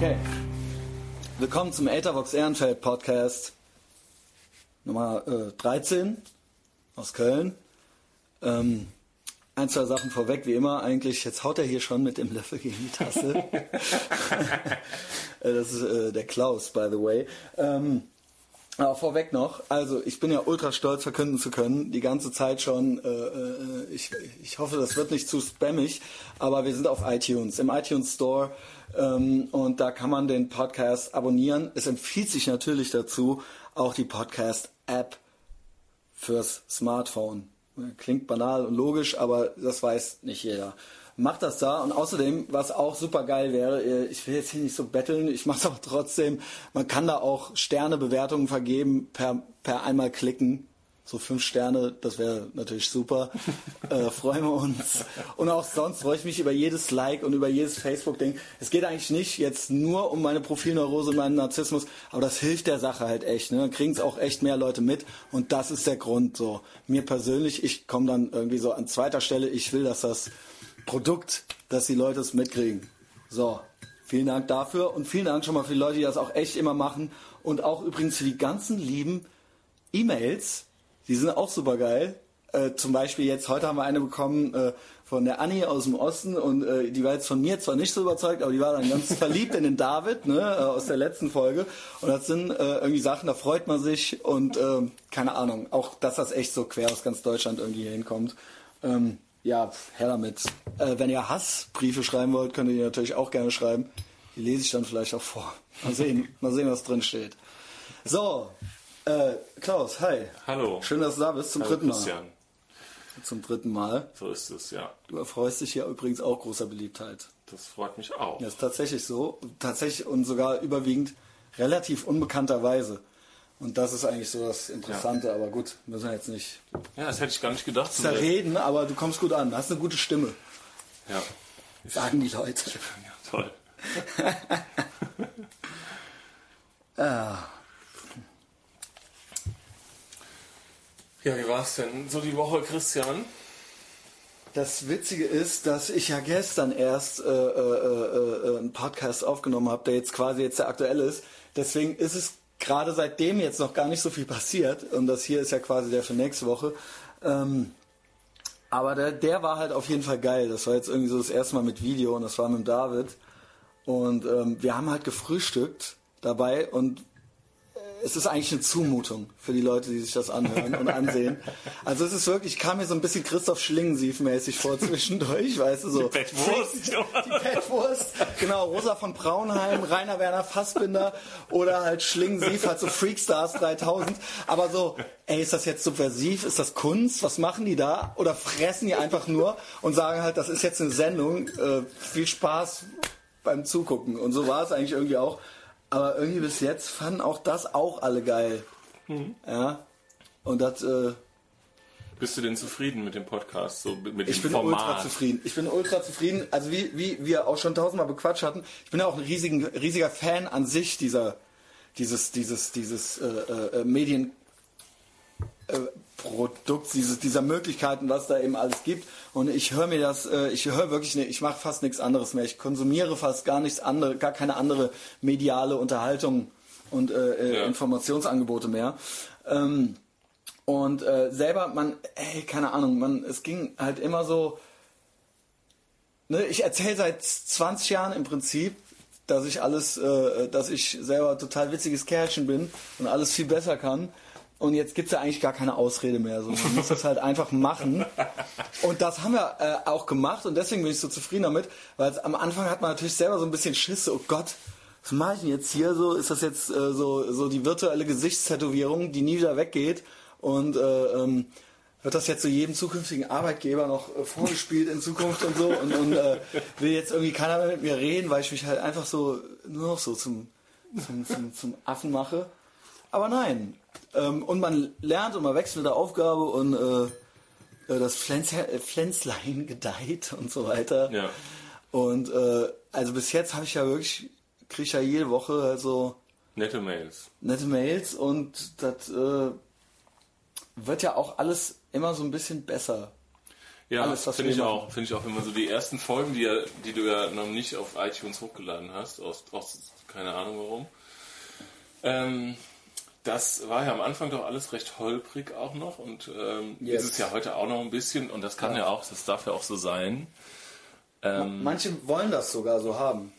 Okay. Willkommen zum Ethervox Ehrenfeld Podcast Nummer äh, 13 aus Köln. Ähm, ein, zwei Sachen vorweg, wie immer eigentlich. Jetzt haut er hier schon mit dem Löffel gegen die Tasse. Äh, das ist äh, der Klaus, by the way. Ähm, aber vorweg noch, also ich bin ja ultra stolz verkünden zu können, die ganze Zeit schon. Äh, äh, ich, ich hoffe, das wird nicht zu spammig, aber wir sind auf iTunes, im iTunes Store und da kann man den Podcast abonnieren. Es empfiehlt sich natürlich dazu, auch die Podcast-App fürs Smartphone. Klingt banal und logisch, aber das weiß nicht jeder macht das da. Und außerdem, was auch super geil wäre, äh, ich will jetzt hier nicht so betteln, ich mache es aber trotzdem, man kann da auch Sternebewertungen vergeben per, per einmal klicken. So fünf Sterne, das wäre natürlich super. äh, freuen wir uns. Und auch sonst freue ich mich über jedes Like und über jedes Facebook-Ding. Es geht eigentlich nicht jetzt nur um meine Profilneurose und meinen Narzissmus, aber das hilft der Sache halt echt. Ne? Dann kriegen es auch echt mehr Leute mit und das ist der Grund. So mir persönlich, ich komme dann irgendwie so an zweiter Stelle. Ich will, dass das Produkt, dass die Leute es mitkriegen. So, vielen Dank dafür und vielen Dank schon mal für die Leute, die das auch echt immer machen. Und auch übrigens für die ganzen lieben E-Mails, die sind auch super geil. Äh, zum Beispiel jetzt, heute haben wir eine bekommen äh, von der Annie aus dem Osten und äh, die war jetzt von mir zwar nicht so überzeugt, aber die war dann ganz verliebt in den David ne, äh, aus der letzten Folge. Und das sind äh, irgendwie Sachen, da freut man sich und ähm, keine Ahnung, auch dass das echt so quer aus ganz Deutschland irgendwie hinkommt. Ähm, ja, her damit. Äh, wenn ihr Hassbriefe schreiben wollt, könnt ihr die natürlich auch gerne schreiben. Die lese ich dann vielleicht auch vor. Mal sehen, mal sehen was drin steht. So, äh, Klaus, hi. Hallo. Schön, dass du da bist zum Hallo, dritten Mal. Christian. Zum dritten Mal. So ist es, ja. Du erfreust dich ja übrigens auch großer Beliebtheit. Das freut mich auch. Das ist tatsächlich so. Tatsächlich und sogar überwiegend relativ unbekannterweise. Und das ist eigentlich so das Interessante, aber gut, müssen wir jetzt nicht Ja, das hätte ich gar nicht gedacht. zerreden, aber du kommst gut an, hast eine gute Stimme, Ja. sagen die Leute. ja, toll. Ja. Ja, wie es denn so die Woche, Christian? Das Witzige ist, dass ich ja gestern erst äh, äh, äh, äh, einen Podcast aufgenommen habe, der jetzt quasi jetzt der aktuelle ist. Deswegen ist es gerade seitdem jetzt noch gar nicht so viel passiert. Und das hier ist ja quasi der für nächste Woche. Ähm, aber der, der war halt auf jeden Fall geil. Das war jetzt irgendwie so das erste Mal mit Video und das war mit David. Und ähm, wir haben halt gefrühstückt dabei und es ist eigentlich eine Zumutung für die Leute, die sich das anhören und ansehen. Also es ist wirklich, ich kam mir so ein bisschen Christoph Schlingensief-mäßig vor zwischendurch, weißt du, so. Die Bettwurst. Die Bettwurst, genau, Rosa von Braunheim, Rainer Werner Fassbinder oder halt Schlingensief, halt so Freakstars 3000. Aber so, ey, ist das jetzt subversiv? Ist das Kunst? Was machen die da? Oder fressen die einfach nur und sagen halt, das ist jetzt eine Sendung, äh, viel Spaß beim Zugucken. Und so war es eigentlich irgendwie auch. Aber irgendwie bis jetzt fanden auch das auch alle geil. Ja. Und das, äh, Bist du denn zufrieden mit dem Podcast, so mit dem ich bin Format? ultra zufrieden. Ich bin ultra zufrieden. Also wie, wie wir auch schon tausendmal bequatscht hatten, ich bin ja auch ein riesigen, riesiger Fan an sich dieser, dieses, dieses, dieses äh, äh, Medien. Äh, Produkt, dieses, dieser Möglichkeiten, was da eben alles gibt. Und ich höre mir das, äh, ich höre wirklich, ne, ich mache fast nichts anderes mehr. Ich konsumiere fast gar nichts andere, gar keine andere mediale Unterhaltung und äh, äh, Ja. Informationsangebote mehr. Ähm, und äh, selber, man, ey, keine Ahnung, man, es ging halt immer so. Ne, ich erzähle seit 20 Jahren im Prinzip, dass ich alles, äh, dass ich selber total witziges Kerlchen bin und alles viel besser kann. Und jetzt gibt's ja eigentlich gar keine Ausrede mehr. So. Man muss das halt einfach machen. Und das haben wir äh, auch gemacht und deswegen bin ich so zufrieden damit, weil am Anfang hat man natürlich selber so ein bisschen Schiss, oh Gott, was mache ich denn jetzt hier so? Ist das jetzt äh, so, so die virtuelle Gesichtstätowierung, die nie wieder weggeht? Und äh, ähm, wird das jetzt so jedem zukünftigen Arbeitgeber noch äh, vorgespielt in Zukunft und so? Und, und äh, will jetzt irgendwie keiner mehr mit mir reden, weil ich mich halt einfach so nur noch so zum, zum, zum, zum Affen mache. Aber nein. Ähm, und man lernt und man wächst mit der Aufgabe und äh, äh, das Pflänz äh, Pflänzlein gedeiht und so weiter. Ja. Und äh, also bis jetzt habe ich ja wirklich, kriege ich ja jede Woche halt so Nette Mails. nette Mails und das äh, wird ja auch alles immer so ein bisschen besser. Ja, finde ich machen. auch. Finde ich auch, wenn man so die ersten Folgen, die, ja, die du ja noch nicht auf iTunes hochgeladen hast, aus, aus keine Ahnung warum. Ähm, das war ja am Anfang doch alles recht holprig auch noch und ähm, Yes. ist es ja heute auch noch ein bisschen und das kann ja, auch, das darf ja auch so sein. Ähm, Manche wollen das sogar so haben.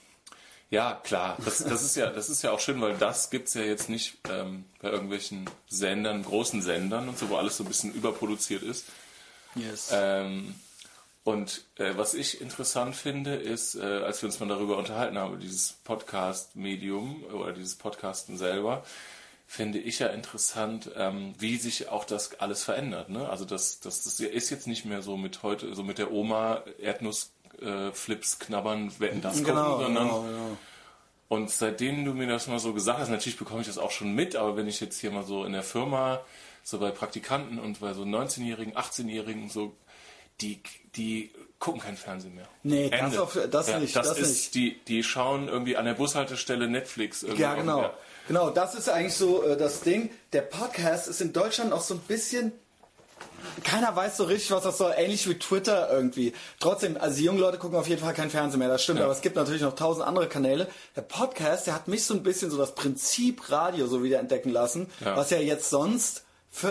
Ja, klar. Das, das, ist ja, das ist ja auch schön, weil das gibt's ja jetzt nicht ähm, bei irgendwelchen Sendern, großen Sendern und so, wo alles so ein bisschen überproduziert ist. Yes. Ähm, und äh, was ich interessant finde, ist, äh, als wir uns mal darüber unterhalten haben, dieses Podcast-Medium oder dieses Podcasten selber, finde ich ja interessant, ähm, wie sich auch das alles verändert. Ne? Also das, das, das ist jetzt nicht mehr so mit heute, so mit der Oma Erdnuss äh, knabbern, wetten das gucken, genau, sondern genau, genau. und seitdem du mir das mal so gesagt hast, natürlich bekomme ich das auch schon mit, aber wenn ich jetzt hier mal so in der Firma, so bei Praktikanten und bei so 19-Jährigen, 18-Jährigen, so, die, die gucken kein Fernsehen mehr. Nee, das auf- das nicht, Das, das ist, nicht. Die, die schauen irgendwie an der Bushaltestelle Netflix. irgendwie Ja, genau. der- Genau, das ist eigentlich so äh, das Ding. Der Podcast ist in Deutschland auch so ein bisschen. Keiner weiß so richtig, was das soll. Ähnlich wie Twitter irgendwie. Trotzdem, also die jungen Leute gucken auf jeden Fall kein Fernsehen mehr, das stimmt. Ja. Aber es gibt natürlich noch tausend andere Kanäle. Der Podcast, der hat mich so ein bisschen so das Prinzip Radio so wieder entdecken lassen, Ja. was ja jetzt sonst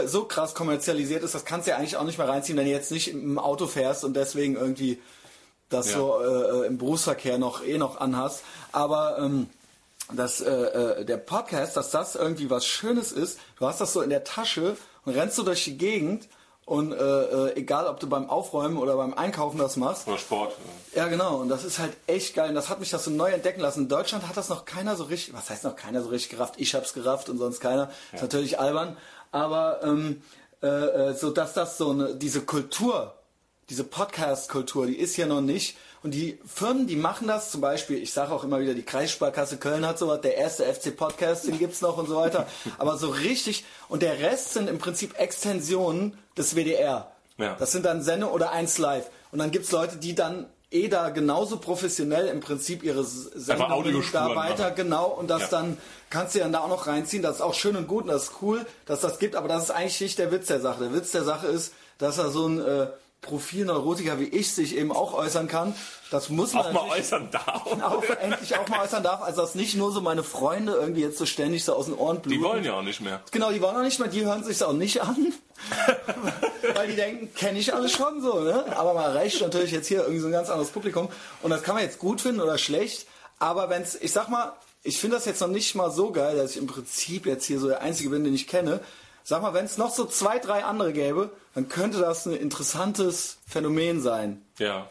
so krass kommerzialisiert ist. Das kannst du ja eigentlich auch nicht mehr reinziehen, wenn du jetzt nicht im Auto fährst und deswegen irgendwie das Ja. so äh, im Berufsverkehr noch eh noch anhast. Aber ähm, dass äh, äh, der Podcast, dass das irgendwie was Schönes ist. Du hast das so in der Tasche und rennst du durch die Gegend und äh, äh, egal, ob du beim Aufräumen oder beim Einkaufen das machst. Oder Sport. Ja, genau. Und das ist halt echt geil. Und das hat mich das so neu entdecken lassen. In Deutschland hat das noch keiner so richtig, was heißt noch keiner so richtig gerafft? Ich hab's gerafft und sonst keiner. Ist natürlich albern. Aber ähm, äh, äh, so dass das so eine, diese Kultur, diese Podcast-Kultur, die ist hier noch nicht. Und die Firmen, die machen das, zum Beispiel, ich sage auch immer wieder, die Kreissparkasse Köln hat sowas, der erste FC Podcast, den gibt's noch und so weiter. Aber so richtig, und der Rest sind im Prinzip Extensionen des WDR. Ja. Das sind dann Sendungen oder eins live. Und dann gibt's Leute, die dann eh da genauso professionell im Prinzip ihre Sendungen da weiter, machen. genau, und das Ja. dann kannst du dann da auch noch reinziehen. Das ist auch schön und gut und das ist cool, dass das gibt, aber das ist eigentlich nicht der Witz der Sache. Der Witz der Sache ist, dass er so ein äh, Profilneurotiker wie ich sich eben auch äußern kann. Das muss man Auch mal äußern darf. auch endlich auch mal äußern darf. Also dass nicht nur so meine Freunde irgendwie jetzt so ständig so aus den Ohren bluten. Die wollen ja auch nicht mehr. Genau, die wollen auch nicht mehr, die hören sich auch nicht an. Weil die denken, kenne ich alles schon so, ne? Aber man erreicht natürlich jetzt hier irgendwie so ein ganz anderes Publikum. Und das kann man jetzt gut finden oder schlecht. Aber wenn's, ich sag mal, ich finde das jetzt noch nicht mal so geil, dass ich im Prinzip jetzt hier so der Einzige bin, den ich kenne. Sag mal, wenn es noch so zwei, drei andere gäbe, dann könnte das ein interessantes Phänomen sein. Ja.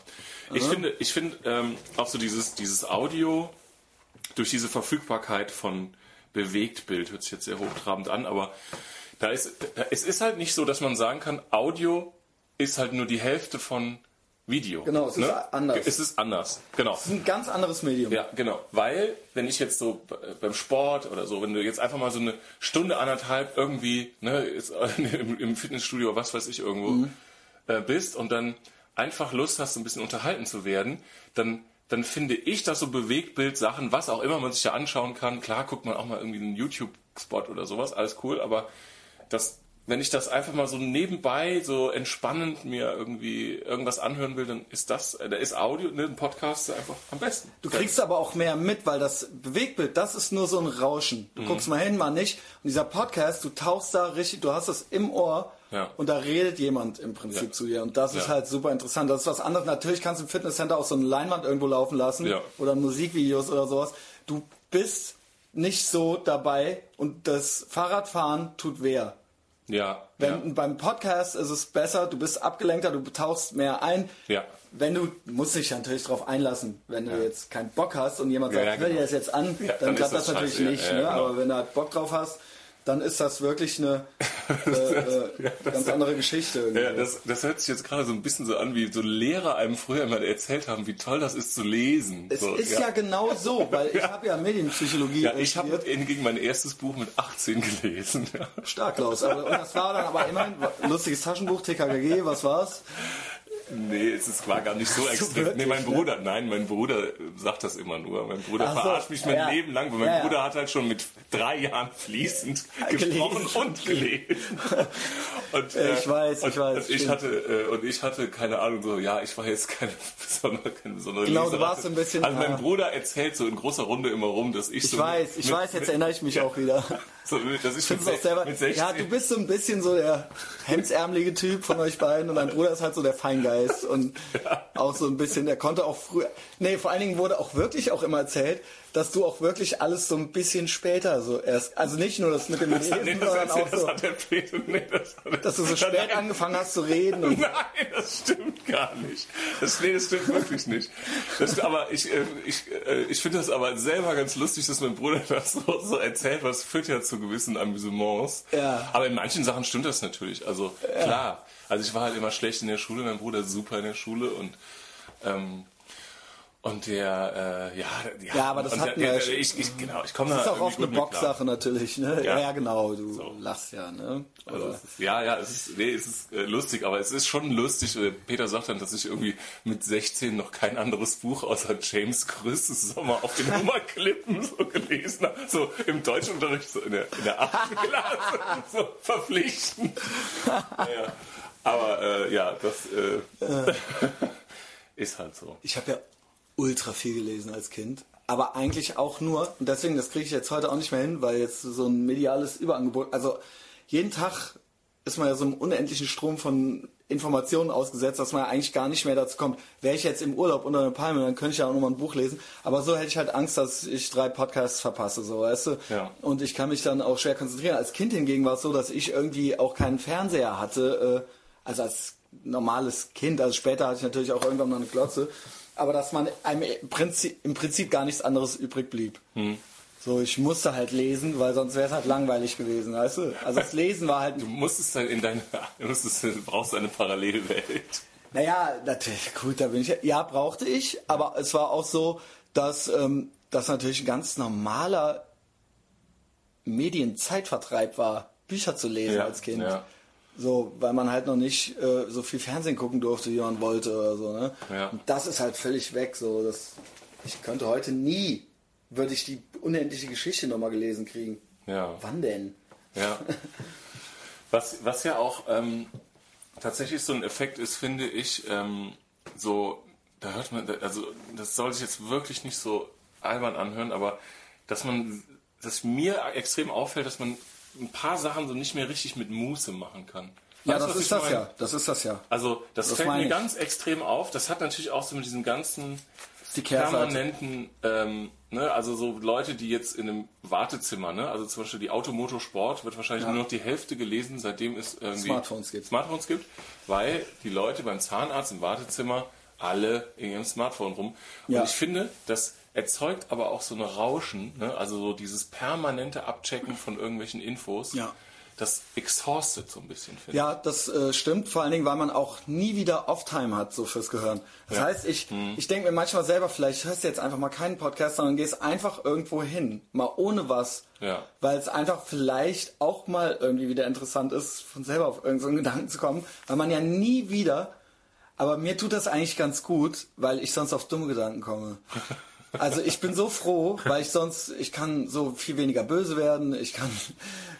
Ich finde, ich finde ähm, auch so dieses, dieses Audio durch diese Verfügbarkeit von Bewegtbild hört sich jetzt sehr hochtrabend an, aber da ist, da, es ist halt nicht so, dass man sagen kann, Audio ist halt nur die Hälfte von Video. Genau, es ist anders. Es ist anders, genau. Das ist ein ganz anderes Medium. Ja, genau. Weil, wenn ich jetzt so beim Sport oder so, wenn du jetzt einfach mal so eine Stunde, anderthalb irgendwie, ne, im, Fitnessstudio, was weiß ich, irgendwo äh, bist und dann einfach Lust hast, so ein bisschen unterhalten zu werden, dann, dann finde ich das so Bewegtbild-Sachen, was auch immer man sich da anschauen kann. Klar guckt man auch mal irgendwie einen YouTube-Spot oder sowas, alles cool, aber das, wenn ich das einfach mal so nebenbei, so entspannend mir irgendwie irgendwas anhören will, dann ist das, äh, da ist Audio, ne, ein Podcast einfach am besten. Du kriegst aber auch mehr mit, weil das Bewegtbild, das ist nur so ein Rauschen. Mhm. Du guckst mal hin, mal nicht. Und dieser Podcast, du tauchst da richtig, du hast das im Ohr Ja. und da redet jemand im Prinzip Ja. zu dir. Und das ist Ja. halt super interessant. Das ist was anderes. Natürlich kannst du im Fitnesscenter auch so eine Leinwand irgendwo laufen lassen oder Musikvideos oder sowas. Du bist nicht so dabei und das Fahrradfahren tut weh. Ja, Wenn, ja. Beim Podcast ist es besser, du bist abgelenkter, du tauchst mehr ein. Ja. Wenn du, musst dich natürlich darauf einlassen. Wenn du jetzt keinen Bock hast und jemand Ja, sagt, ja, hör dir genau. das jetzt an, Ja, dann dann klappt das, das natürlich ja, nicht. ja, ne? genau. Aber wenn du halt Bock drauf hast, dann ist das wirklich eine äh, äh, ganz andere Geschichte. Ja, das, das hört sich jetzt gerade so ein bisschen so an, wie so Lehrer einem früher mal erzählt haben, wie toll das ist zu lesen. es so, ist ja. genau so, weil ich habe ja Medienpsychologie Ja, ich habe hingegen mein erstes Buch mit 18 gelesen. Ja. Stark, Klaus. Aber, und das war dann aber immerhin lustiges Taschenbuch, TKKG, was war's? Nee, es ist- war gar nicht so extrem. wirklich, nee, mein ne? Bruder, nein, mein Bruder sagt das immer nur. Mein Bruder so, verarscht mich mein ja. Leben lang, weil mein Ja, ja. Bruder hat halt schon mit drei Jahren fließend gesprochen und gelesen. Und, ich weiß, und, ich weiß. Und ich, stimmt. hatte, äh, und ich hatte keine Ahnung, so, ja, ich war jetzt keine besondere, keine besondere Genau, du Leseratte. warst so ein bisschen, Also mein. Bruder erzählt so in großer Runde immer rum, dass ich, Ich so. weiß, ich mit, weiß, jetzt erinnere ich mich auch wieder. So, Ich mit, find's auch selber, mit 16. ja, du bist so ein bisschen so der hemdsärmelige Typ von euch beiden und dein Bruder ist halt so der Feingeist und auch so ein bisschen, der konnte auch früher, nee, vor allen Dingen wurde auch wirklich auch immer erzählt, dass du auch wirklich alles so ein bisschen später so erst, also nicht nur das mit dem Lesen, nee, das, sondern auch das so, hat der Peter, nee, das dass du so spät Nein. angefangen hast zu reden und Nein, das stimmt gar nicht. Das, nee, das stimmt wirklich nicht. Das, aber ich, äh, ich, äh, ich finde das aber selber ganz lustig, dass mein Bruder das so, so erzählt, was führt ja zu gewissen Amüsements. Ja. Aber in manchen Sachen stimmt das natürlich. Also klar. Also ich war halt immer schlecht in der Schule, mein Bruder super in der Schule und ähm, und der, äh, ja, ja, Ja, aber das hatten der, der, ich, ich, genau, ich komme da das ist auch oft eine. Boxsache natürlich, ne? Ja, Ja. genau, du So. lachst ja, ne? Also es ist, ja, ja, es ist, nee, es ist äh, lustig, aber es ist schon lustig. Äh, Peter sagt dann, dass ich irgendwie mit 16 noch kein anderes Buch außer James Größtes Sommer auf den Nummerklippen so gelesen habe. So im Deutschunterricht, so in der, in der 8. Klasse, so verpflichtend. ja. Aber äh, ja, das äh, ist halt so. Ich habe ja ultra viel gelesen als Kind. Aber eigentlich auch nur, und deswegen, das kriege ich jetzt heute auch nicht mehr hin, weil jetzt so ein mediales Überangebot, also jeden Tag ist man ja so einem unendlichen Strom von Informationen ausgesetzt, dass man eigentlich gar nicht mehr dazu kommt. Wäre ich jetzt im Urlaub unter einer Palme, dann könnte ich ja auch nochmal ein Buch lesen. Aber so hätte ich halt Angst, dass ich drei Podcasts verpasse, so, weißt du? Ja. Und ich kann mich dann auch schwer konzentrieren. Als Kind hingegen war es so, dass ich irgendwie auch keinen Fernseher hatte, äh, also als normales Kind, also später hatte ich natürlich auch irgendwann mal eine Glotze, aber dass man einem im Prinzip, im Prinzip gar nichts anderes übrig blieb. So, ich musste halt lesen, weil sonst wäre es halt langweilig gewesen, weißt du? Also das Lesen war halt, Du musstest halt in deine, du, musstest, du brauchst eine Parallelwelt. naja, natürlich, gut, da bin ich, ja, brauchte ich, aber es war auch so, dass ähm, das natürlich ein ganz normaler Medienzeitvertreib war, Bücher zu lesen Ja, als Kind. ja. So, weil man halt noch nicht äh, so viel Fernsehen gucken durfte, wie man wollte oder so. Ne? Ja. Und das ist halt völlig weg. So, das, ich könnte heute nie, würde ich die unendliche Geschichte nochmal gelesen kriegen. Ja. Wann denn? Ja. Was, was ja auch ähm, tatsächlich so ein Effekt ist, finde ich, ähm, so, da hört man, also das soll sich jetzt wirklich nicht so albern anhören, aber dass man, dass mir extrem auffällt, dass man ein paar Sachen so nicht mehr richtig mit Muße machen kann. Ja, Weißt das ist das meine? ja. Das ist das ja. Also das, Das fällt mir ich. ganz extrem auf. Das hat natürlich auch so mit diesem ganzen die permanenten, ähm, ne, also so Leute, die jetzt in einem Wartezimmer, ne, also zum Beispiel die Automotorsport wird wahrscheinlich Ja. nur noch die Hälfte gelesen, seitdem es irgendwie Smartphones gibt. Smartphones gibt, weil die Leute beim Zahnarzt im Wartezimmer alle in ihrem Smartphone rum. Und Ja. ich finde, das erzeugt aber auch so eine Rauschen, ne, also so dieses permanente Abchecken von irgendwelchen Infos. Ja. Das exhaustet so ein bisschen, finde Ja, das äh, stimmt, vor allen Dingen, weil man auch nie wieder Off-Time hat, so fürs Gehören. Das Ja. heißt, ich, Mhm. ich denke mir manchmal selber, vielleicht hörst du jetzt einfach mal keinen Podcast, sondern gehst einfach irgendwo hin, mal ohne was. Ja. Weil es einfach vielleicht auch mal irgendwie wieder interessant ist, von selber auf irgendeinen so Gedanken zu kommen, weil man ja nie wieder, aber mir tut das eigentlich ganz gut, weil ich sonst auf dumme Gedanken komme. Also ich bin so froh, weil ich sonst, ich kann so viel weniger böse werden, ich kann,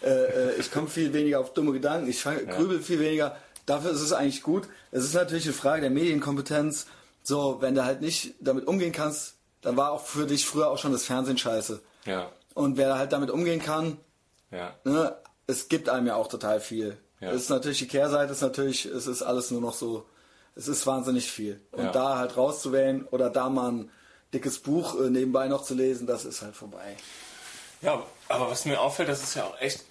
äh, äh, ich komme viel weniger auf dumme Gedanken, ich fang- grübel viel weniger. Dafür ist es eigentlich gut. Es ist natürlich eine Frage der Medienkompetenz. So, wenn du halt nicht damit umgehen kannst, dann war auch für dich früher auch schon das Fernsehen scheiße. Ja, Und wer halt damit umgehen kann, ja. ne, es gibt einem ja auch total viel. Ja. Es ist natürlich die Kehrseite, ist natürlich, es ist alles nur noch so, es ist wahnsinnig viel. Und Ja. da halt rauszuwählen oder da mal ein dickes Buch äh, nebenbei noch zu lesen, das ist halt vorbei. Ja, aber was mir auffällt, dass es ja auch echt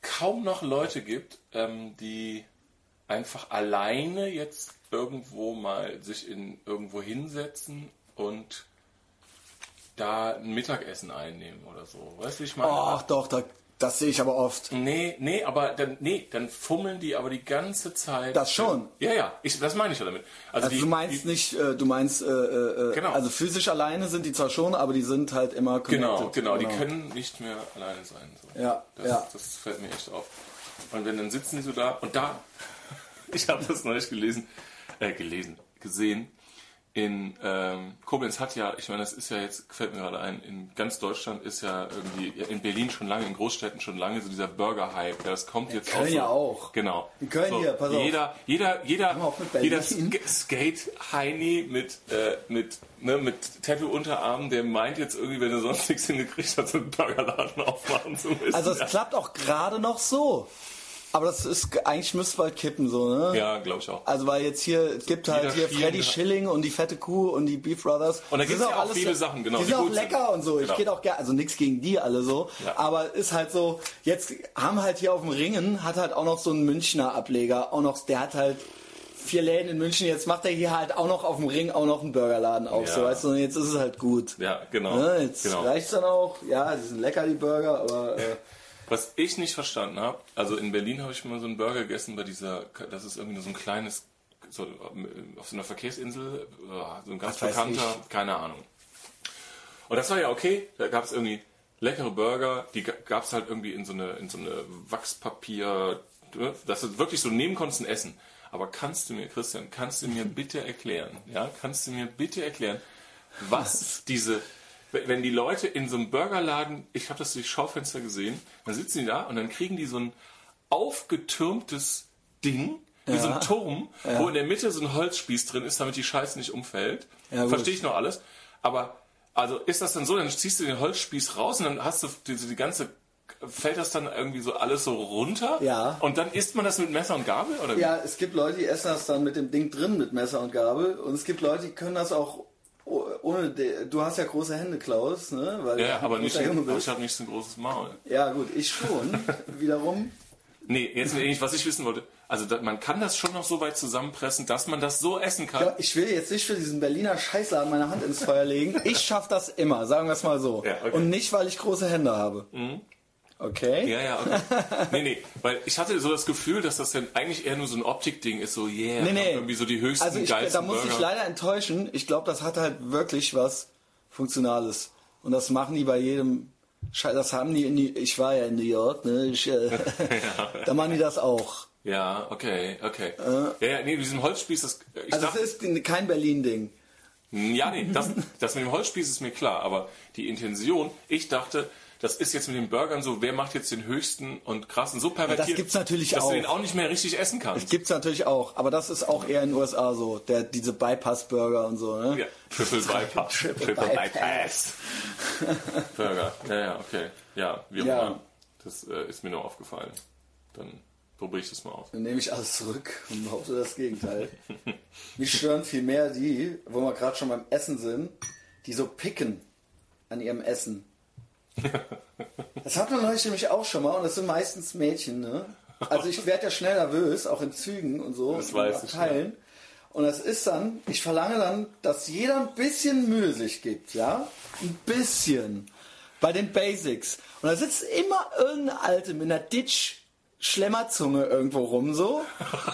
kaum noch Leute gibt, ähm, die einfach alleine jetzt irgendwo mal sich in irgendwo hinsetzen und da ein Mittagessen einnehmen oder so. Weißt du, wie ich meine? Ach doch, da, das sehe ich aber oft. Nee, nee, aber dann, nee, dann fummeln die aber die ganze Zeit. Das schon. Ja, ja, ich, das meine ich ja damit. Also, Also die, du meinst die, nicht, äh, du meinst, äh, äh, Genau. also physisch alleine sind die zwar schon, aber die sind halt immer Genau, connected. genau, die können nicht mehr alleine sein. So. Ja, das, ja. das fällt mir echt auf. Und wenn dann sitzen die so da und da, ich habe das neulich gelesen, äh, gelesen, gesehen, in ähm, Koblenz hat ja, ich meine, das ist ja jetzt, fällt mir gerade ein, in ganz Deutschland ist ja irgendwie, in Berlin schon lange, in Großstädten schon lange, so dieser Burger-Hype. Ja, das kommt jetzt Köln auch. So, ja auch. Genau. In Köln so, hier, pass auf. jeder, Jeder, jeder, jeder Sk Skate-Heini mit, äh, mit, ne, mit Tattoo-Unterarm, der meint jetzt irgendwie, wenn er sonst nichts hingekriegt hat, so einen Burgerladen aufmachen zu müssen. Also es ja. klappt auch gerade noch so. Aber das ist, eigentlich müsste bald kippen, so, ne? ja glaube ich auch. Also weil jetzt hier, es gibt halt hier Freddy Schilling und die fette Kuh und die Beef Brothers. Und da gibt's ist ja auch alles viele Sachen, genau, Die die sind auch gut sind. lecker und so. Ich Genau. geht auch gerne, also nichts gegen die alle so. Ja. Aber ist halt so, jetzt haben halt hier auf dem Ringen, hat halt auch noch so einen Münchner Ableger, auch noch, der hat halt vier Läden in München, jetzt macht er hier halt auch noch auf dem Ring auch noch einen Burgerladen auf, Ja. so weißt du, und jetzt ist es halt gut. Ja, genau. Ne, jetzt genau. reicht's dann auch, ja, die sind lecker, die Burger, aber äh, Was ich nicht verstanden habe, also in Berlin habe ich mal so einen Burger gegessen bei dieser, das ist irgendwie nur so ein kleines, so, auf so einer Verkehrsinsel, so ein ganz weiß bekannter, keine Ahnung. Und das war ja okay, da gab es irgendwie leckere Burger, die gab es halt irgendwie in so eine, in so eine Wachspapier, ne, dass du wirklich so nehmen konntest und essen. Aber kannst du mir, Christian, kannst du mir bitte erklären, ja, kannst du mir bitte erklären, was diese, wenn die Leute in so einem Burgerladen, ich habe das durch Schaufenster gesehen, dann sitzen die da und dann kriegen die so ein aufgetürmtes Ding, wie so ein Turm, wo in der Mitte so ein Holzspieß drin ist, damit die Scheiße nicht umfällt. Ja. Verstehe ich noch alles. Aber, also ist das dann so, dann ziehst du den Holzspieß raus und dann hast du die, die ganze, fällt das dann irgendwie so alles so runter? Ja. Und dann isst man das mit Messer und Gabel? Oder wie? Ja, es gibt Leute, die essen das dann mit dem Ding drin, mit Messer und Gabel. Und es gibt Leute, die können das auch ohne. De du hast ja große Hände, Klaus, ne? Weil Ja, aber nicht, aber ich habe nicht so ein großes Maul. Ja, gut, ich schon. Wiederum. Nee, jetzt nicht, was ich wissen wollte. Also da, man kann das schon noch so weit zusammenpressen, dass man das so essen kann. Ja, ich will jetzt nicht für diesen Berliner Scheißladen meine Hand ins Feuer legen. Ich schaff das immer, sagen wir es mal so. Ja, okay. Mhm. Und nicht, weil ich große Hände habe. Okay? Ja, ja, okay. Nee, nee, weil ich hatte so das Gefühl, dass das dann eigentlich eher nur so ein Optikding ist, so yeah, Nee, nee. irgendwie so die höchsten, Also ich, geilsten da muss ich Burger. leider enttäuschen. Ich glaube, das hat halt wirklich was Funktionales. Und das machen die bei jedem. Das haben die in die, ich war ja in New York, ne? Ich, äh, Da machen die das auch. Ja, okay, okay. ja, ja, nee, mit diesem Holzspieß, das, ich Also dachte, es ist kein Berlin-Ding. ja, nee, das, das mit dem Holzspieß ist mir klar, aber die Intention, ich dachte, das ist jetzt mit den Burgern so, wer macht jetzt den höchsten und krassen, so pervertiert, das gibt's natürlich dass auch. du den auch nicht mehr richtig essen kannst. Gibt's natürlich auch, aber das ist auch eher in den USA so, der, diese Bypass-Burger und so, ne? Ja, Triple Bypass. Triple Triple Bypass. Bypass. Burger. Ja, ja, okay. Ja, wie auch Ja. immer. Das äh, ist mir nur aufgefallen. Dann probiere ich das mal aus. Dann nehme ich alles zurück und behaupte das Gegenteil. Mich stören viel mehr die, wo wir gerade schon beim Essen sind, die so picken an ihrem Essen. Das hat man neulich nämlich auch schon mal und das sind meistens Mädchen, ne? Also ich werde ja schnell nervös, auch in Zügen und so, Das in weiß ich, Abteilen. Und das ist dann, ich verlange dann, dass jeder ein bisschen Mühe sich gibt, ja? Ein bisschen. Bei den Basics. Und da sitzt immer irgendeine Alte mit einer Ditch Schlemmerzunge irgendwo rum so.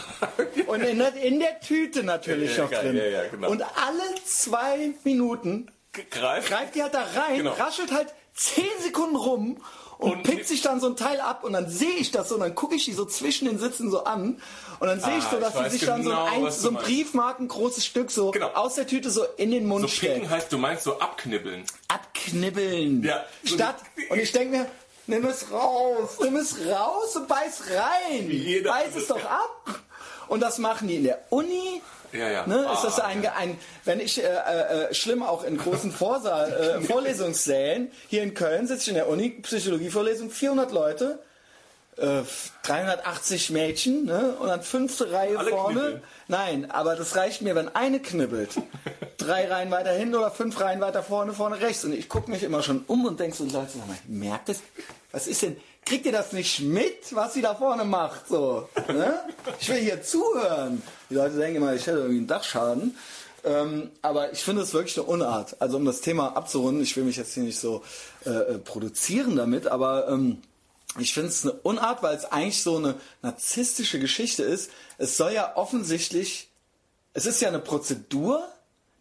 Und in der, in der Tüte natürlich Ja, noch drin. ja, genau. Und alle zwei Minuten Greif. greift die halt da rein, Genau. raschelt halt zehn Sekunden rum und, Und pickt sich dann so ein Teil ab und dann sehe ich das so und dann gucke ich die so zwischen den Sitzen so an und dann sehe ich Ah, so, dass ich weiß sich dann so genau, ein, du so ein. Briefmarken großes Stück so Genau. aus der Tüte so in den Mund So steckt. picken heißt, du meinst so abknibbeln. Abknibbeln. Ja, so Statt, und ich denke mir, nimm es raus, nimm es raus und beiß rein. Beiß es doch ab. Und das machen die in der Uni. Ja, ja. Ne, ist Ah, das ein, ein wenn ich, äh, äh, schlimm auch in großen Vorsaal, äh, Vorlesungssälen, hier in Köln sitze ich in der Uni, Psychologievorlesung, 400 Leute, äh, 380 Mädchen, ne, und dann fünfte Reihe Alle vorne. knibbeln. Nein, aber das reicht mir, wenn eine knibbelt. Drei Reihen weiter hin oder fünf Reihen weiter vorne, vorne rechts. Und ich gucke mich immer schon um und denke so, Leute, sag mal, merkt das? Was ist denn? Kriegt ihr das nicht mit, was sie da vorne macht? So, ne? Ich will hier zuhören. Die Leute denken immer, ich hätte irgendwie einen Dachschaden. Ähm, aber ich finde es wirklich eine Unart. Also um das Thema abzurunden, ich will mich jetzt hier nicht so äh, äh, produzieren damit, aber ähm, ich finde es eine Unart, weil es eigentlich so eine narzisstische Geschichte ist. Es soll ja offensichtlich, es ist ja eine Prozedur,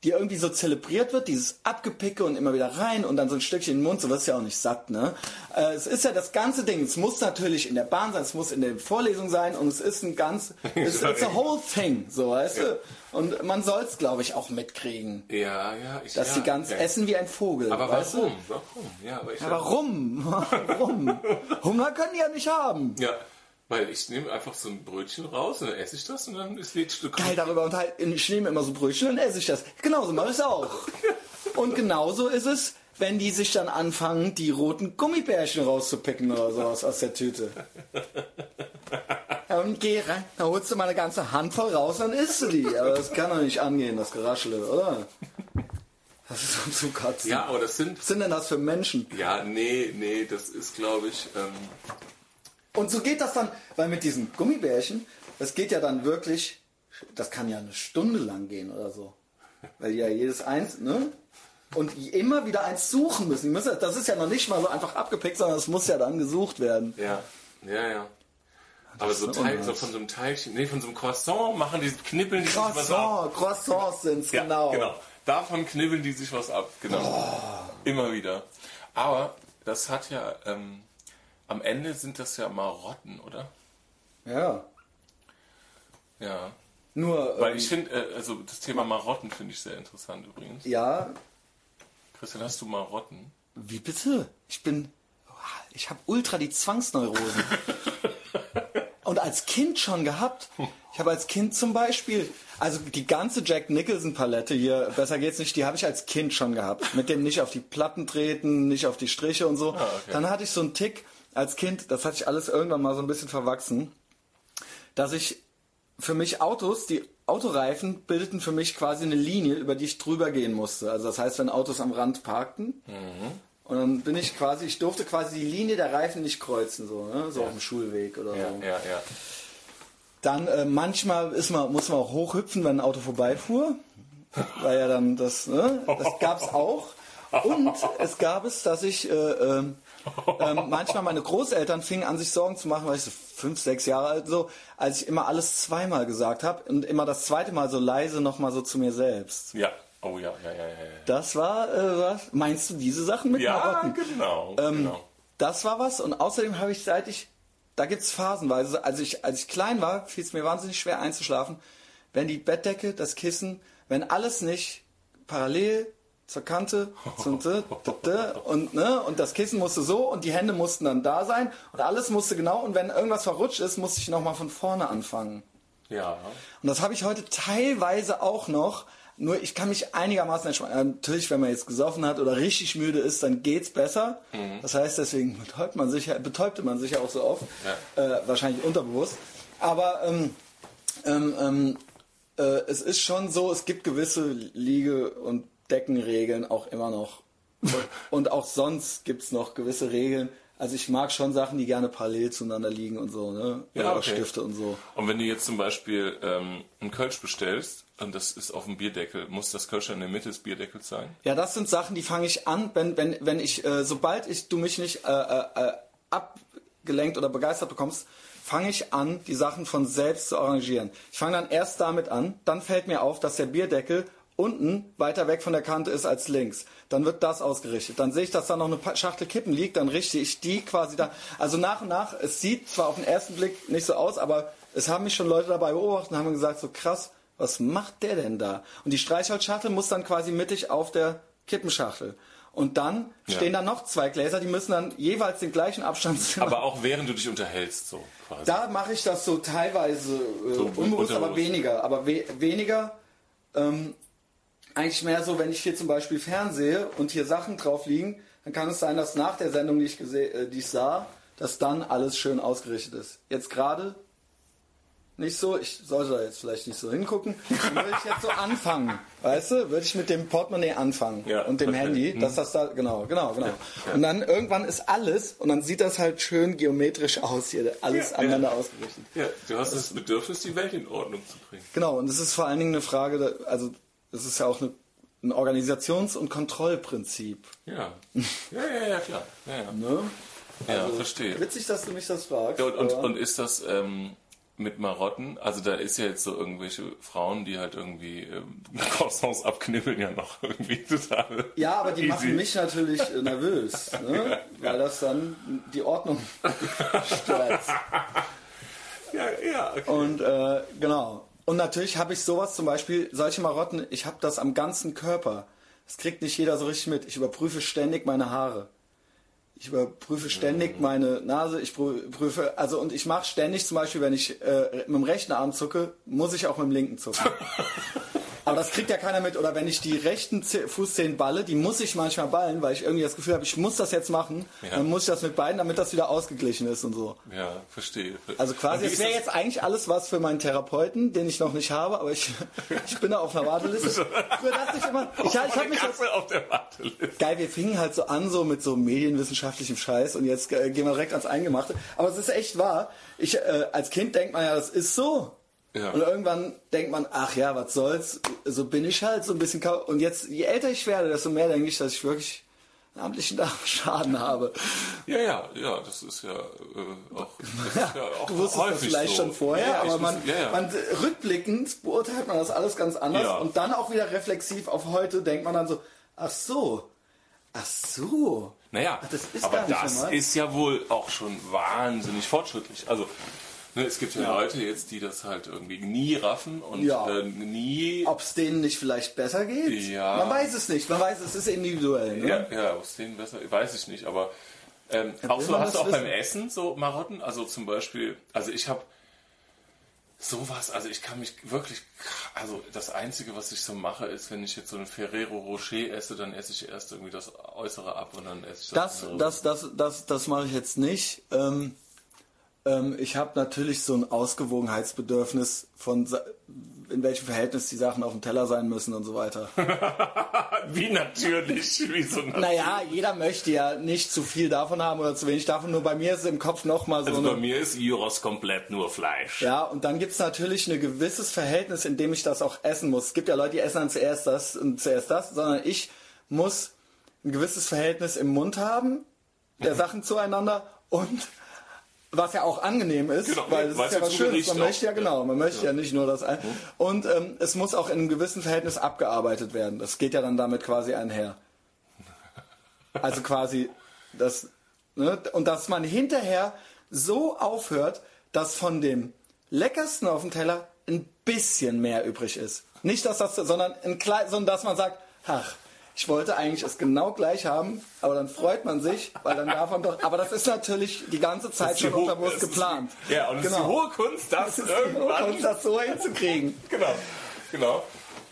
die irgendwie so zelebriert wird, dieses Abgepicke und immer wieder rein und dann so ein Stückchen in den Mund, so wirst du ja auch nicht satt, ne? Äh, es ist ja das ganze Ding, es muss natürlich in der Bahn sein, es muss in der Vorlesung sein und es ist ein ganz, es ist a whole thing, so, weißt Ja. du? Und man soll es, glaube ich, auch mitkriegen. Ja, ja. Ich, Dass ja, die ganz ja. essen wie ein Vogel, Aber weißt warum? du? Warum? Ja, aber ich Ja, warum? Warum? Hunger können die ja nicht haben. Ja, weil ich nehme einfach so ein Brötchen raus und dann esse ich das und dann ist ein Stück. Geil darüber unterhalten. Ich nehme immer so Brötchen und esse ich das. Genauso mache ich es auch. Und genauso ist es, wenn die sich dann anfangen, die roten Gummibärchen rauszupicken oder sowas aus der Tüte. Und geh rein, dann holst du mal eine ganze Handvoll raus, dann isst du die. Aber das kann doch nicht angehen, das Geraschele, oder? Das ist so zu kotzen. Ja, aber das sind. Was sind denn das für Menschen? Ja, nee, nee, das ist, glaube ich. Ähm, Und so geht das dann, weil mit diesen Gummibärchen, das geht ja dann wirklich, das kann ja eine Stunde lang gehen oder so. Weil die ja jedes eins, ne? Und immer wieder eins suchen müssen. Die müssen. Das ist ja noch nicht mal so einfach abgepickt, sondern es muss ja dann gesucht werden. ja, ja, ja. Aber so, unwas. so von so einem Teilchen, nee, von so einem Croissant machen die, knibbeln die sich was ab. Croissant, Croissants sind's, Ja, genau. genau. Davon knibbeln die sich was ab, genau. Immer wieder. Aber das hat ja, ähm, am Ende sind das ja Marotten, oder? Ja. Ja. Nur, Weil ähm, ich finde, äh, also das Thema Marotten finde ich sehr interessant übrigens. ja, Christian, hast du Marotten? wie bitte? Ich bin, ich habe ultra die Zwangsneurosen. Und als Kind schon gehabt. Ich habe als Kind zum Beispiel, also die ganze Jack Nicholson Palette hier, besser geht's nicht, die habe ich als Kind schon gehabt. Mit dem nicht auf die Platten treten, nicht auf die Striche und so. Ah, okay. Dann hatte ich so einen Tick als Kind, das hatte ich alles irgendwann mal so ein bisschen verwachsen, dass ich für mich Autos, die Autoreifen bildeten für mich quasi eine Linie, über die ich drüber gehen musste. Also das heißt, wenn Autos am Rand parkten, und dann bin ich quasi, ich durfte quasi die Linie der Reifen nicht kreuzen, so, ne? so auf dem Schulweg oder Ja, so. ja, ja. Dann äh, manchmal ist man, muss man auch hochhüpfen, wenn ein Auto vorbeifuhr. Weil ja dann das, ne? Das gab's auch. Und es gab es, dass ich äh, ähm, ähm, manchmal meine Großeltern fingen an, sich Sorgen zu machen, weil ich so fünf, sechs Jahre alt so, als ich immer alles zweimal gesagt habe und immer das zweite Mal so leise nochmal so zu mir selbst. Ja. Oh ja, ja, ja, ja. Das war äh, was? Meinst du diese Sachen mit Ja, Marotten? genau. Ähm, genau. Das war was und außerdem habe ich seit ich, da gibt's phasenweise, als ich, als ich klein war, fiel es mir wahnsinnig schwer einzuschlafen, wenn die Bettdecke, das Kissen, wenn alles nicht parallel zur Kante zum und ne und das Kissen musste so und die Hände mussten dann da sein und alles musste genau und wenn irgendwas verrutscht ist, musste ich noch mal von vorne anfangen. Ja. Und das habe ich heute teilweise auch noch. Nur ich kann mich einigermaßen entspannen. Natürlich, wenn man jetzt gesoffen hat oder richtig müde ist, dann geht's besser. Das heißt, deswegen betäubt man sich, ja- betäubte man sich ja auch so oft. Äh, wahrscheinlich unterbewusst. Aber ähm, ähm, ähm, äh, es ist schon so, es gibt gewisse Liege- und Deckenregeln auch immer noch. Und, auch sonst gibt's noch gewisse Regeln. Also ich mag schon Sachen, die gerne parallel zueinander liegen und so, ne? Ja, okay. Stifte und so. Und wenn du jetzt zum Beispiel ähm, einen Kölsch bestellst und das ist auf dem Bierdeckel, muss das Kölsch in der Mitte des Bierdeckels sein? Ja, das sind Sachen, die fange ich an, wenn, wenn, wenn ich, äh, sobald ich, du mich nicht äh, äh, äh, abgelenkt oder begeistert bekommst, fange ich an, die Sachen von selbst zu arrangieren. Ich fange dann erst damit an, dann fällt mir auf, dass der Bierdeckel unten weiter weg von der Kante ist als links. Dann wird das ausgerichtet. Dann sehe ich, dass da noch eine Schachtel Kippen liegt, dann richte ich die quasi da. Also nach und nach, es sieht zwar auf den ersten Blick nicht so aus, aber es haben mich schon Leute dabei beobachtet und haben gesagt, so krass, was macht der denn da? Und die Streichholzschachtel muss dann quasi mittig auf der Kippenschachtel. Und dann Ja. stehen da noch zwei Gläser, die müssen dann jeweils den gleichen Abstand Aber auch während du dich unterhältst, so quasi. da mache ich das so teilweise äh, So unbewusst, aber weniger. Aber we weniger, ähm, eigentlich mehr so, wenn ich hier zum Beispiel fernsehe und hier Sachen drauf liegen, dann kann es sein, dass nach der Sendung, die ich, äh, die ich sah, dass dann alles schön ausgerichtet ist. Jetzt gerade nicht so, ich sollte da jetzt vielleicht nicht so hingucken, dann würde ich jetzt so anfangen, weißt du, würde ich mit dem Portemonnaie anfangen Ja, und dem. Handy, dass das da, genau, genau, genau. Und dann irgendwann ist alles und dann sieht das halt schön geometrisch aus hier, alles Ja, aneinander ja. ausgerichtet. Ja, du hast das Bedürfnis, die Welt in Ordnung zu bringen. Genau, und es ist vor allen Dingen eine Frage, also es ist ja auch eine, ein Organisations- und Kontrollprinzip. Ja. Ja, ja, ja, klar. Ja, ja. Ne? ja verstehe. Witzig, dass du mich das fragst. Ja, und, und, und ist das, ähm, mit Marotten, also da ist ja jetzt so irgendwelche Frauen, die halt irgendwie ähm, Croissants abknibbeln, ja noch irgendwie total. Ja, aber die easy. machen mich natürlich äh, nervös, ne? weil das dann die Ordnung stört. Ja, ja, okay. Und äh, genau. Und natürlich habe ich sowas zum Beispiel, solche Marotten, ich habe das am ganzen Körper. Das kriegt nicht jeder so richtig mit. Ich überprüfe ständig meine Haare. Ich überprüfe ständig meine Nase, ich prü- prüfe, also und ich mache ständig zum Beispiel, wenn ich äh, mit dem rechten Arm zucke, muss ich auch mit dem linken zucken. Aber das kriegt ja keiner mit. Oder wenn ich die rechten Ze- Fußzehen balle, die muss ich manchmal ballen, weil ich irgendwie das Gefühl habe, ich muss das jetzt machen. Ja. Dann muss ich das mit beiden, damit das wieder ausgeglichen ist und so. Ja, verstehe. Also quasi, es wäre das- jetzt eigentlich alles was für meinen Therapeuten, den ich noch nicht habe, aber ich, ich bin da auf einer Warteliste. Früher dachte ich immer, ich, ich habe mich Katze auf der Warteliste. Geil, wir fingen halt so an, so mit so medienwissenschaftlichem Scheiß und jetzt äh, gehen wir direkt ans Eingemachte. Aber es ist echt wahr. Ich, äh, als Kind denkt man ja, das ist so. Ja. Und irgendwann denkt man, ach ja, was soll's, so bin ich halt so ein bisschen Und jetzt, je älter ich werde, desto mehr denke ich, dass ich wirklich einen amtlichen Schaden habe. Ja, ja, ja, das ist ja äh, auch, das ist ja auch Du wusstest das vielleicht so. schon vorher, ja, aber man, wusste- ja, man rückblickend beurteilt man das alles ganz anders und dann auch wieder reflexiv auf heute denkt man dann so, ach so, ach so. Naja, Ach, das ist aber das normal. ist ja wohl auch schon wahnsinnig fortschrittlich. Also, ne, es gibt ja, Ja. Leute jetzt, die das halt irgendwie nie raffen und Ja. äh, nie. Ob es denen nicht vielleicht besser geht? Ja. Man weiß es nicht, man weiß, es ist individuell. Ne? Ja, ja, aus denen besser, weiß ich nicht, aber ähm, auch so, hast du das auch beim wissen? Essen so Marotten? Also zum Beispiel, also ich habe sowas, also ich kann mich wirklich, also das Einzige, was ich so mache, ist, wenn ich jetzt so eine Ferrero Rocher esse, dann esse ich erst irgendwie das Äußere ab und dann esse ich Das, Innere. das, das, das, das mache ich jetzt nicht. Ähm, ähm, ich habe natürlich so ein Ausgewogenheitsbedürfnis von in welchem Verhältnis die Sachen auf dem Teller sein müssen und so weiter. Wie natürlich, wie so eine Naja, jeder möchte ja nicht zu viel davon haben oder zu wenig davon. Nur bei mir ist es im Kopf nochmal so Also eine bei mir ist Gyros komplett nur Fleisch. Ja, und dann gibt's natürlich ein gewisses Verhältnis, in dem ich das auch essen muss. Es gibt ja Leute, die essen dann zuerst das und zuerst das, sondern ich muss ein gewisses Verhältnis im Mund haben, der Sachen zueinander und was ja auch angenehm ist, Genau, weil es ist ja ja was Schönes. Man möchte ja genau, man möchte ja, nicht nur das ein. Und ähm, es muss auch in einem gewissen Verhältnis abgearbeitet werden. Das geht ja dann damit quasi einher. Also quasi das ne? und dass man hinterher so aufhört, dass von dem leckersten auf dem Teller ein bisschen mehr übrig ist. Nicht dass das, sondern ein klein, sondern dass man sagt, ach, ich wollte eigentlich es genau gleich haben, aber dann freut man sich, weil dann darf man doch. Aber das ist natürlich die ganze Zeit ist schon hohe- unterbewusst ist geplant. die- Ja, und es ist die hohe Kunst, das irgendwann Und das so hinzukriegen. Genau, genau.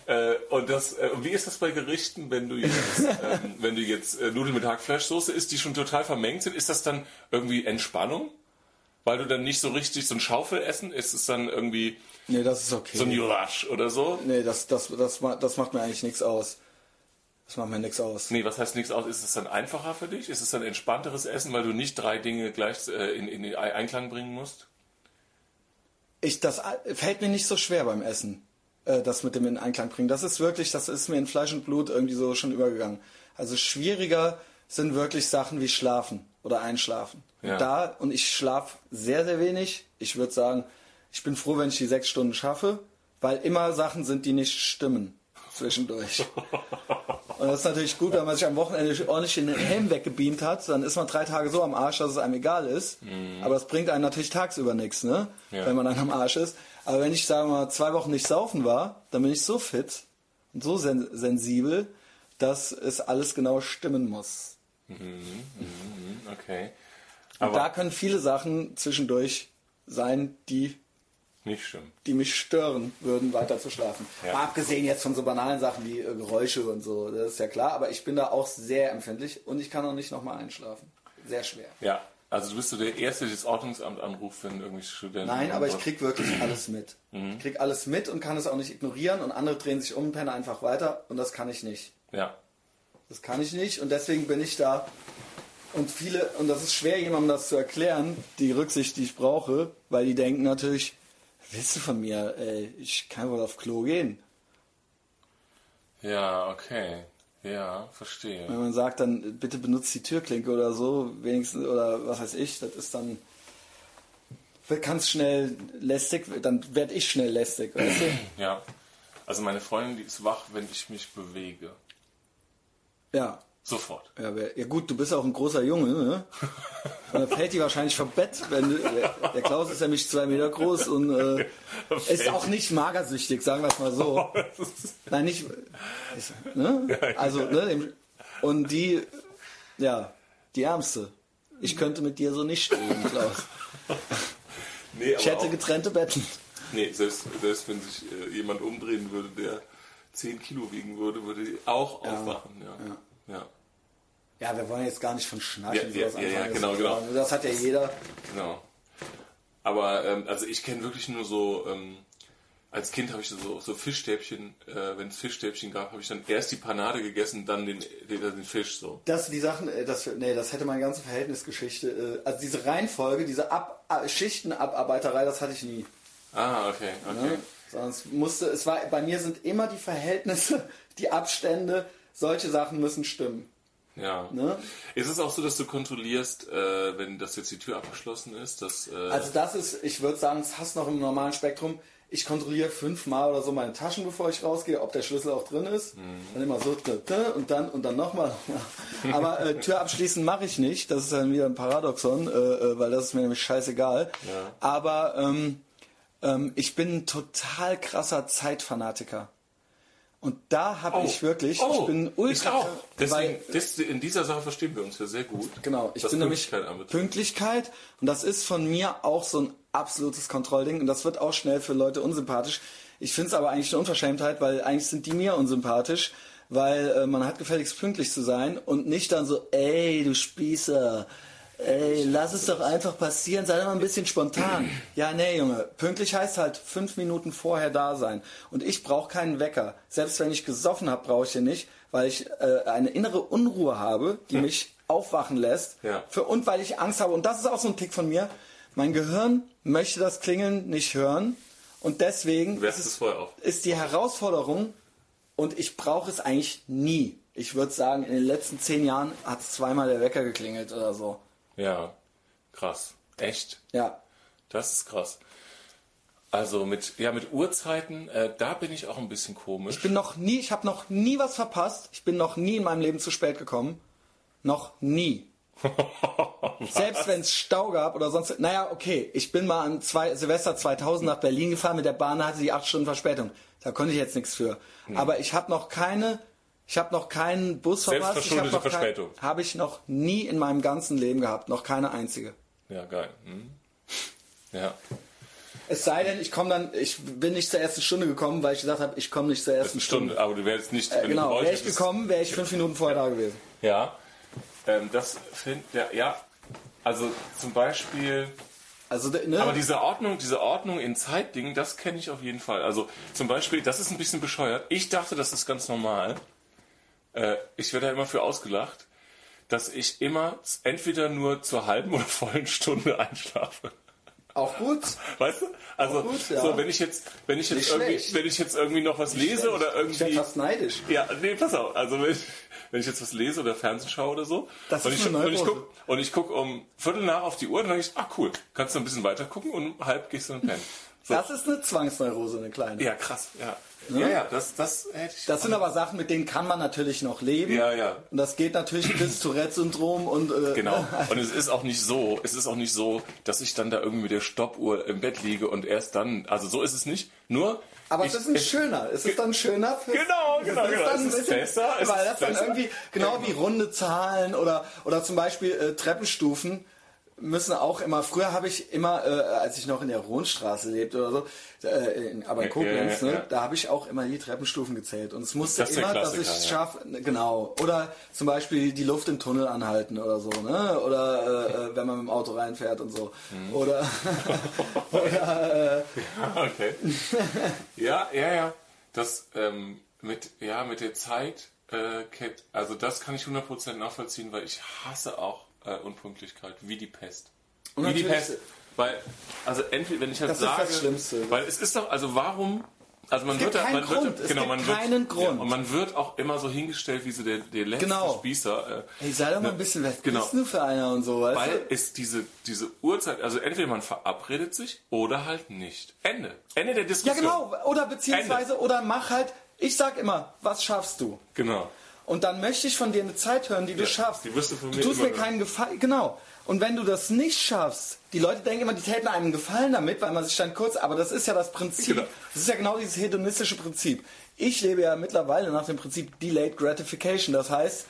Äh, und das, äh, wie ist das bei Gerichten, wenn du jetzt, ähm, wenn du jetzt äh, Nudeln mit Hackfleischsoße isst, die schon total vermengt sind, ist das dann irgendwie Entspannung? Weil du dann nicht so richtig so ein Schaufelessen, ist es dann irgendwie Nee, das ist okay. so ein Jurasch oder so? nee, das, das, das, das macht mir eigentlich nichts aus. Das macht mir nichts aus. Nee, was heißt nichts aus? Ist es dann einfacher für dich? Ist es dann entspannteres Essen, weil du nicht drei Dinge gleich äh, in, in den Einklang bringen musst? Ich, das fällt mir nicht so schwer beim Essen, äh, das mit dem in Einklang bringen. Das ist wirklich, das ist mir in Fleisch und Blut irgendwie so schon übergegangen. Also schwieriger sind wirklich Sachen wie Schlafen oder Einschlafen. Ja. Da, und ich schlafe sehr, sehr wenig. Ich würde sagen, ich bin froh, wenn ich die sechs Stunden schaffe, weil immer Sachen sind, die nicht stimmen zwischendurch. Und das ist natürlich gut, wenn man sich am Wochenende ordentlich den Helm weggebeamt hat, dann ist man drei Tage so am Arsch, dass es einem egal ist. Aber es bringt einem natürlich tagsüber nichts, ne? Ja. Wenn man dann am Arsch ist. Aber wenn ich, sagen wir mal, zwei Wochen nicht saufen war, dann bin ich so fit und so sen sensibel, dass es alles genau stimmen muss. Okay. Und Aber da können viele Sachen zwischendurch sein, die nicht schlimm. die mich stören würden, weiter zu schlafen. Ja. Mal abgesehen jetzt von so banalen Sachen wie äh, Geräusche und so, das ist ja klar, aber ich bin da auch sehr empfindlich und ich kann auch nicht nochmal einschlafen. Sehr schwer. Ja, also du bist so der Erste, der das Ordnungsamt anruft, wenn irgendwelche Studenten... Nein, aber ich krieg wirklich alles mit. Mhm. Ich krieg alles mit und kann es auch nicht ignorieren und andere drehen sich um und pennen einfach weiter und das kann ich nicht. Ja, Das kann ich nicht und deswegen bin ich da. Und viele, und das ist schwer, jemandem das zu erklären, die Rücksicht, die ich brauche, weil die denken natürlich, willst du von mir, ey, ich kann wohl auf Klo gehen. ja, okay. Ja, verstehe. Wenn man sagt, dann bitte benutzt die Türklinke oder so, wenigstens, oder was weiß ich, das ist dann kannst schnell lästig, dann werde ich schnell lästig, weißt du? Ja. Also meine Freundin, die ist wach, wenn ich mich bewege. Ja. Sofort. Ja, ja gut, du bist auch ein großer Junge, ne? Und dann fällt die wahrscheinlich vom Bett, wenn du, der, der Klaus ist nämlich zwei Meter groß und äh, ist auch nicht magersüchtig, sagen wir es mal so. Nein, nicht. Ne? Also, ne? Und die, ja, die Ärmste. Ich könnte mit dir so nicht stehen, Klaus. Nee, Ich hätte getrennte Betten. nee selbst, selbst wenn sich äh, jemand umdrehen würde, der 10 Kilo wiegen würde, würde die auch aufwachen. Ja. Ja. Ja, wir wollen jetzt gar nicht von Schnarchen Ja, ja, sowas ja, ja, anfangen. genau, genau. Das hat ja jeder. Genau. Aber ähm, also ich kenne wirklich nur so, ähm, als Kind habe ich so, so Fischstäbchen, äh, wenn es Fischstäbchen gab, habe ich dann erst die Panade gegessen, dann den, den, den Fisch so. Das, die Sachen, äh, das, nee, das hätte meine ganze Verhältnisgeschichte. äh, Also diese Reihenfolge, diese Ab Schichtenabarbeiterei, das hatte ich nie. Ah, okay, okay. Ne? Es musste, es war, bei mir sind immer die Verhältnisse, die Abstände, solche Sachen müssen stimmen. Ja. Ne? Ist es auch so, dass du kontrollierst, äh, wenn das jetzt die Tür abgeschlossen ist, dass äh, Also das ist, ich würde sagen, es hast noch im normalen Spektrum. Ich kontrolliere fünfmal oder so meine Taschen, bevor ich rausgehe, ob der Schlüssel auch drin ist. Dann immer so und dann und dann nochmal. Aber äh, Tür abschließen mache ich nicht. Das ist dann wieder ein Paradoxon, äh, äh, weil das ist mir nämlich scheißegal. Ja. Aber ähm, ähm, ich bin ein total krasser Zeitfanatiker. Und da habe ich wirklich, ich bin ultra, ich auch. Deswegen, weil, das, in dieser Sache verstehen wir uns ja sehr gut. Genau, ich bin nämlich Pünktlichkeit. Pünktlichkeit und das ist von mir auch so ein absolutes Kontrollding und das wird auch schnell für Leute unsympathisch. Ich finde es aber eigentlich eine Unverschämtheit, weil eigentlich sind die mir unsympathisch, weil äh, man hat gefälligst pünktlich zu sein und nicht dann so, ey, du Spießer, ey, lass es doch einfach passieren, sei doch mal ein bisschen spontan. Ja, nee, Junge, pünktlich heißt halt fünf Minuten vorher da sein und ich brauche keinen Wecker. Selbst wenn ich gesoffen habe, brauche ich den nicht, weil ich äh, eine innere Unruhe habe, die mich aufwachen lässt Ja. für, und weil ich Angst habe. Und das ist auch so ein Tick von mir. Mein Gehirn möchte das Klingeln nicht hören. Und deswegen ist, es es, ist die Herausforderung, und ich brauche es eigentlich nie. Ich würde sagen, in den letzten zehn Jahren hat zweimal der Wecker geklingelt oder so. Ja, krass. Echt? Ja. Das ist krass. Also mit, ja, mit Uhrzeiten, äh, da bin ich auch ein bisschen komisch. Ich bin noch nie, ich habe noch nie was verpasst. Ich bin noch nie in meinem Leben zu spät gekommen. Noch nie. Selbst wenn es Stau gab oder sonst. Naja, okay, ich bin mal an zwei, Silvester 2000 nach Berlin gefahren mit der Bahn, hatte die acht Stunden Verspätung. Da konnte ich jetzt nichts für. Aber ich habe noch keine, ich habe noch keinen Bus verpasst. Selbstverschuldete kein- Verspätung. Habe ich noch nie in meinem ganzen Leben gehabt, noch keine einzige. Ja, geil. Hm? Ja, Es sei denn, ich komme dann, ich bin nicht zur ersten Stunde gekommen, weil ich gesagt habe, ich komme nicht zur ersten Stunde. Stunde, aber du wärst nicht, Äh, wenn genau, du wäre ich gekommen, wäre ich fünf Minuten vorher da gewesen. Ja, ähm, das finde ja, ja, also zum Beispiel, Also, ne? aber diese Ordnung, diese Ordnung in Zeitdingen, das kenne ich auf jeden Fall. Also zum Beispiel, das ist ein bisschen bescheuert. Ich dachte, das ist ganz normal. Äh, ich werde da immer für ausgelacht, dass ich immer entweder nur zur halben oder vollen Stunde einschlafe. auch gut. Weißt du? Also gut, ja. so, wenn ich jetzt, wenn ich jetzt Nicht irgendwie, schlecht. wenn ich jetzt irgendwie noch was lese oder Ich werde irgendwie, fast neidisch. ja, nee, pass auf. Also wenn ich, wenn ich jetzt was lese oder Fernsehen schaue oder so, Das und, ist ich, eine und ich Neurose. guck und ich guck um Viertel nach auf die Uhr, dann denke ich, ah cool, kannst du ein bisschen weiter gucken und um halb gehst du dann pennen. So. Das ist eine Zwangsneurose, eine kleine. ja, krass, ja. Ja, ja, das, das hätte ich. Das sind aber Sachen, mit denen kann man natürlich noch leben. ja, ja. Und das geht natürlich bis Tourette-Syndrom und äh, Genau. Und es ist auch nicht so, es ist auch nicht so, dass ich dann da irgendwie mit der Stoppuhr im Bett liege und erst dann, also so ist es nicht. Nur. Aber ich, es ist ein schöner. Es ist dann schöner. Für, Genau, genau, es ist genau. dann Es ein ist bisschen, besser, es weil ist das dann besser. irgendwie genau wie runde Zahlen oder oder zum Beispiel äh, Treppenstufen müssen auch immer. Früher habe ich immer, äh, als ich noch in der Rohnstraße lebte oder so, äh, in, aber in Ja, Koblenz, ja, ja, ne, ja. da habe ich auch immer die Treppenstufen gezählt und es musste Das immer, dass ich es ja. schaffe, genau. Oder zum Beispiel die Luft im Tunnel anhalten oder so, ne? Oder äh, äh, wenn man mit dem Auto reinfährt und so. Mhm. Oder oder äh, Okay. ja, ja, ja. Das ähm, mit, ja, mit der Zeit, äh, also das kann ich 100% nachvollziehen, weil ich hasse auch äh, Unpünktlichkeit, wie die Pest. Und wie die Pest. Weil, also entweder, wenn ich halt Das ist sage, das Schlimmste. weil es ist doch, also warum Also man wird, da- man Grund. wird, genau, man wird, keinen Grund. Ja, und man wird auch immer so hingestellt wie so der, der letzte Genau. Spießer. Äh, Ey, sei doch mal ein bisschen, was Genau. bist du für einer und so, weißt Weil du? es diese, diese Uhrzeit, also entweder man verabredet sich oder halt nicht. Ende. Ende der Ja, Diskussion. genau. Oder beziehungsweise, oder mach halt, ich sag immer, was schaffst du? Genau. Und dann möchte ich von dir eine Zeit hören, die du Ja, schaffst. die wirst du von du mir tust immer mir keinen Gefallen. Genau. Und wenn du das nicht schaffst, die Leute denken immer, die täten einem einen Gefallen damit, weil man sich dann kurz, aber das ist ja das Prinzip. Genau. Das ist ja genau dieses hedonistische Prinzip. Ich lebe ja mittlerweile nach dem Prinzip Delayed Gratification. Das heißt,